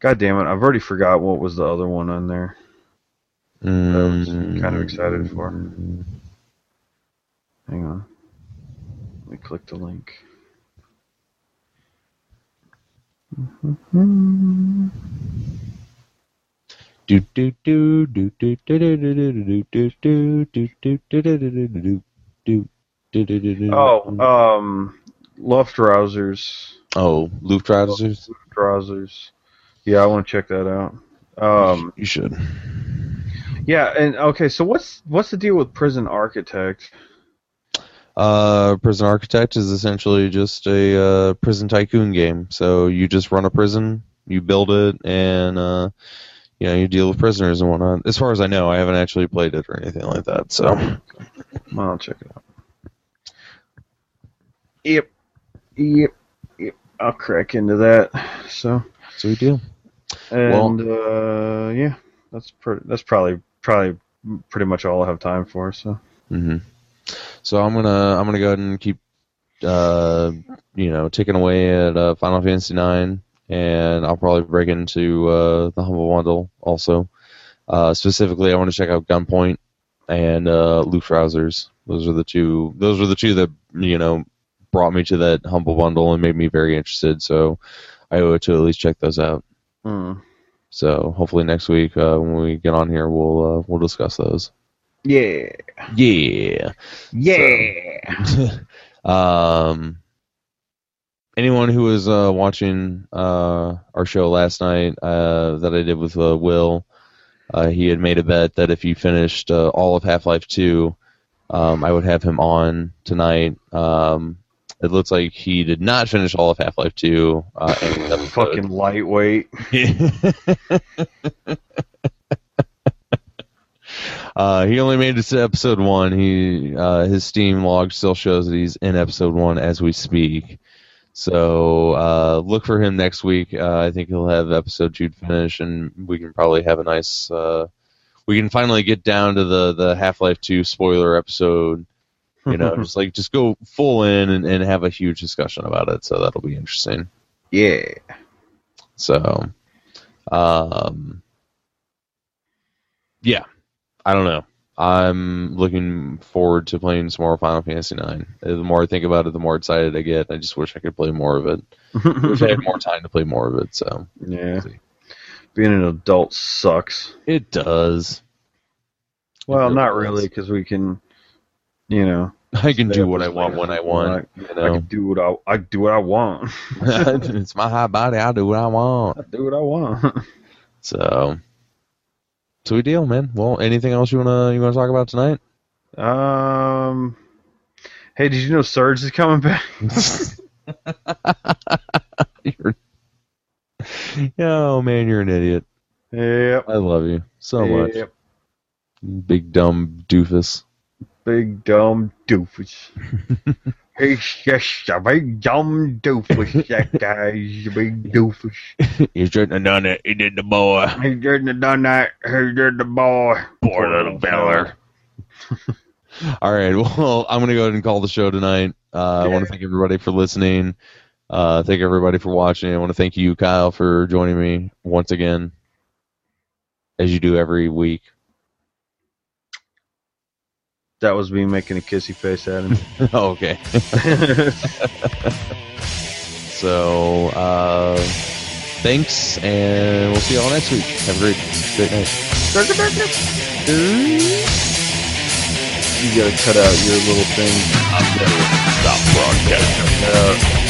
God damn it, I've already forgot what was the other one on there. I was kind of excited for. Hang on, let me click the link. Do do do do do. Oh, um, Luftrausers. oh. Luftrausers. Yeah, I want to check that out. Um, You should. yeah, and okay, so what's what's the deal with Prison Architect? Uh, Prison Architect is essentially just a uh, prison tycoon game. So you just run a prison, you build it, and uh, you know you deal with prisoners and whatnot. As far as I know, I haven't actually played it or anything like that. So Well, I'll check it out. Yep, yep, yep. I'll crack into that. So, sweet deal. and uh, yeah, that's pretty. That's probably probably pretty much all I have time for. So, hmm So I'm gonna I'm gonna go ahead and keep uh, you know ticking away at uh, Final Fantasy IX, and I'll probably break into uh, the Humble Bundle also. Uh, specifically, I want to check out Gunpoint and uh, Loot Trousers. Those are the two. Those are the two that you know brought me to that Humble Bundle and made me very interested. So I owe it to at least check those out. hmm. So hopefully next week uh, when we get on here, we'll uh, we'll discuss those. yeah, Yeah. yeah. (laughs) um, anyone who was uh, watching uh, our show last night uh, that I did with uh, Will, uh, he had made a bet that if he finished uh, all of Half Life 2, um, I would have him on tonight. Um, it looks like he did not finish all of Half Life 2. Uh, in this episode. Fucking lightweight. (laughs) uh, he only made it to episode one. He uh, his Steam log still shows that he's in episode one as we speak. So uh, look for him next week. Uh, I think he'll have episode two finish, and we can probably have a nice. Uh, we can finally get down to the the Half Life Two spoiler episode. You know, (laughs) just like just go full in and, and have a huge discussion about it. So that'll be interesting. Yeah. So, um, yeah, I don't know. I'm looking forward to playing some more Final Fantasy IX. Uh, the more I think about it, the more excited I get. I just wish I could play more of it. (laughs) wish I had more time to play more of it. So yeah. Being an adult sucks. it does. Well, really not really, because we can, you know, (laughs) I can do what I want when I want. I, You I can do what I I do what I want. (laughs) it's my high body. I do what I want. I do what I want. So, sweet deal, man. Well, anything else you wanna you wanna talk about tonight? um. Hey, did you know Surge is coming back? (laughs) (laughs) oh man, you're an idiot. Yep. I love you so much, big dumb doofus. Big dumb doofus. (laughs) He's just a big dumb doofus. That guy's a big doofus. You shouldn't have done it. He did the boy. He didn't have done that. He did the boy. Poor little feller. (laughs) All right. Well, I'm going to go ahead and call the show tonight. Uh, I want to thank everybody for listening. Uh, thank everybody for watching. I want to thank you, Kyle, for joining me once again, as you do every week. That was me making a kissy face at him. (laughs) okay. (laughs) so, uh, thanks, and we'll see you all next week. Have a great, great night. You gotta cut out your little thing. Stop broadcast.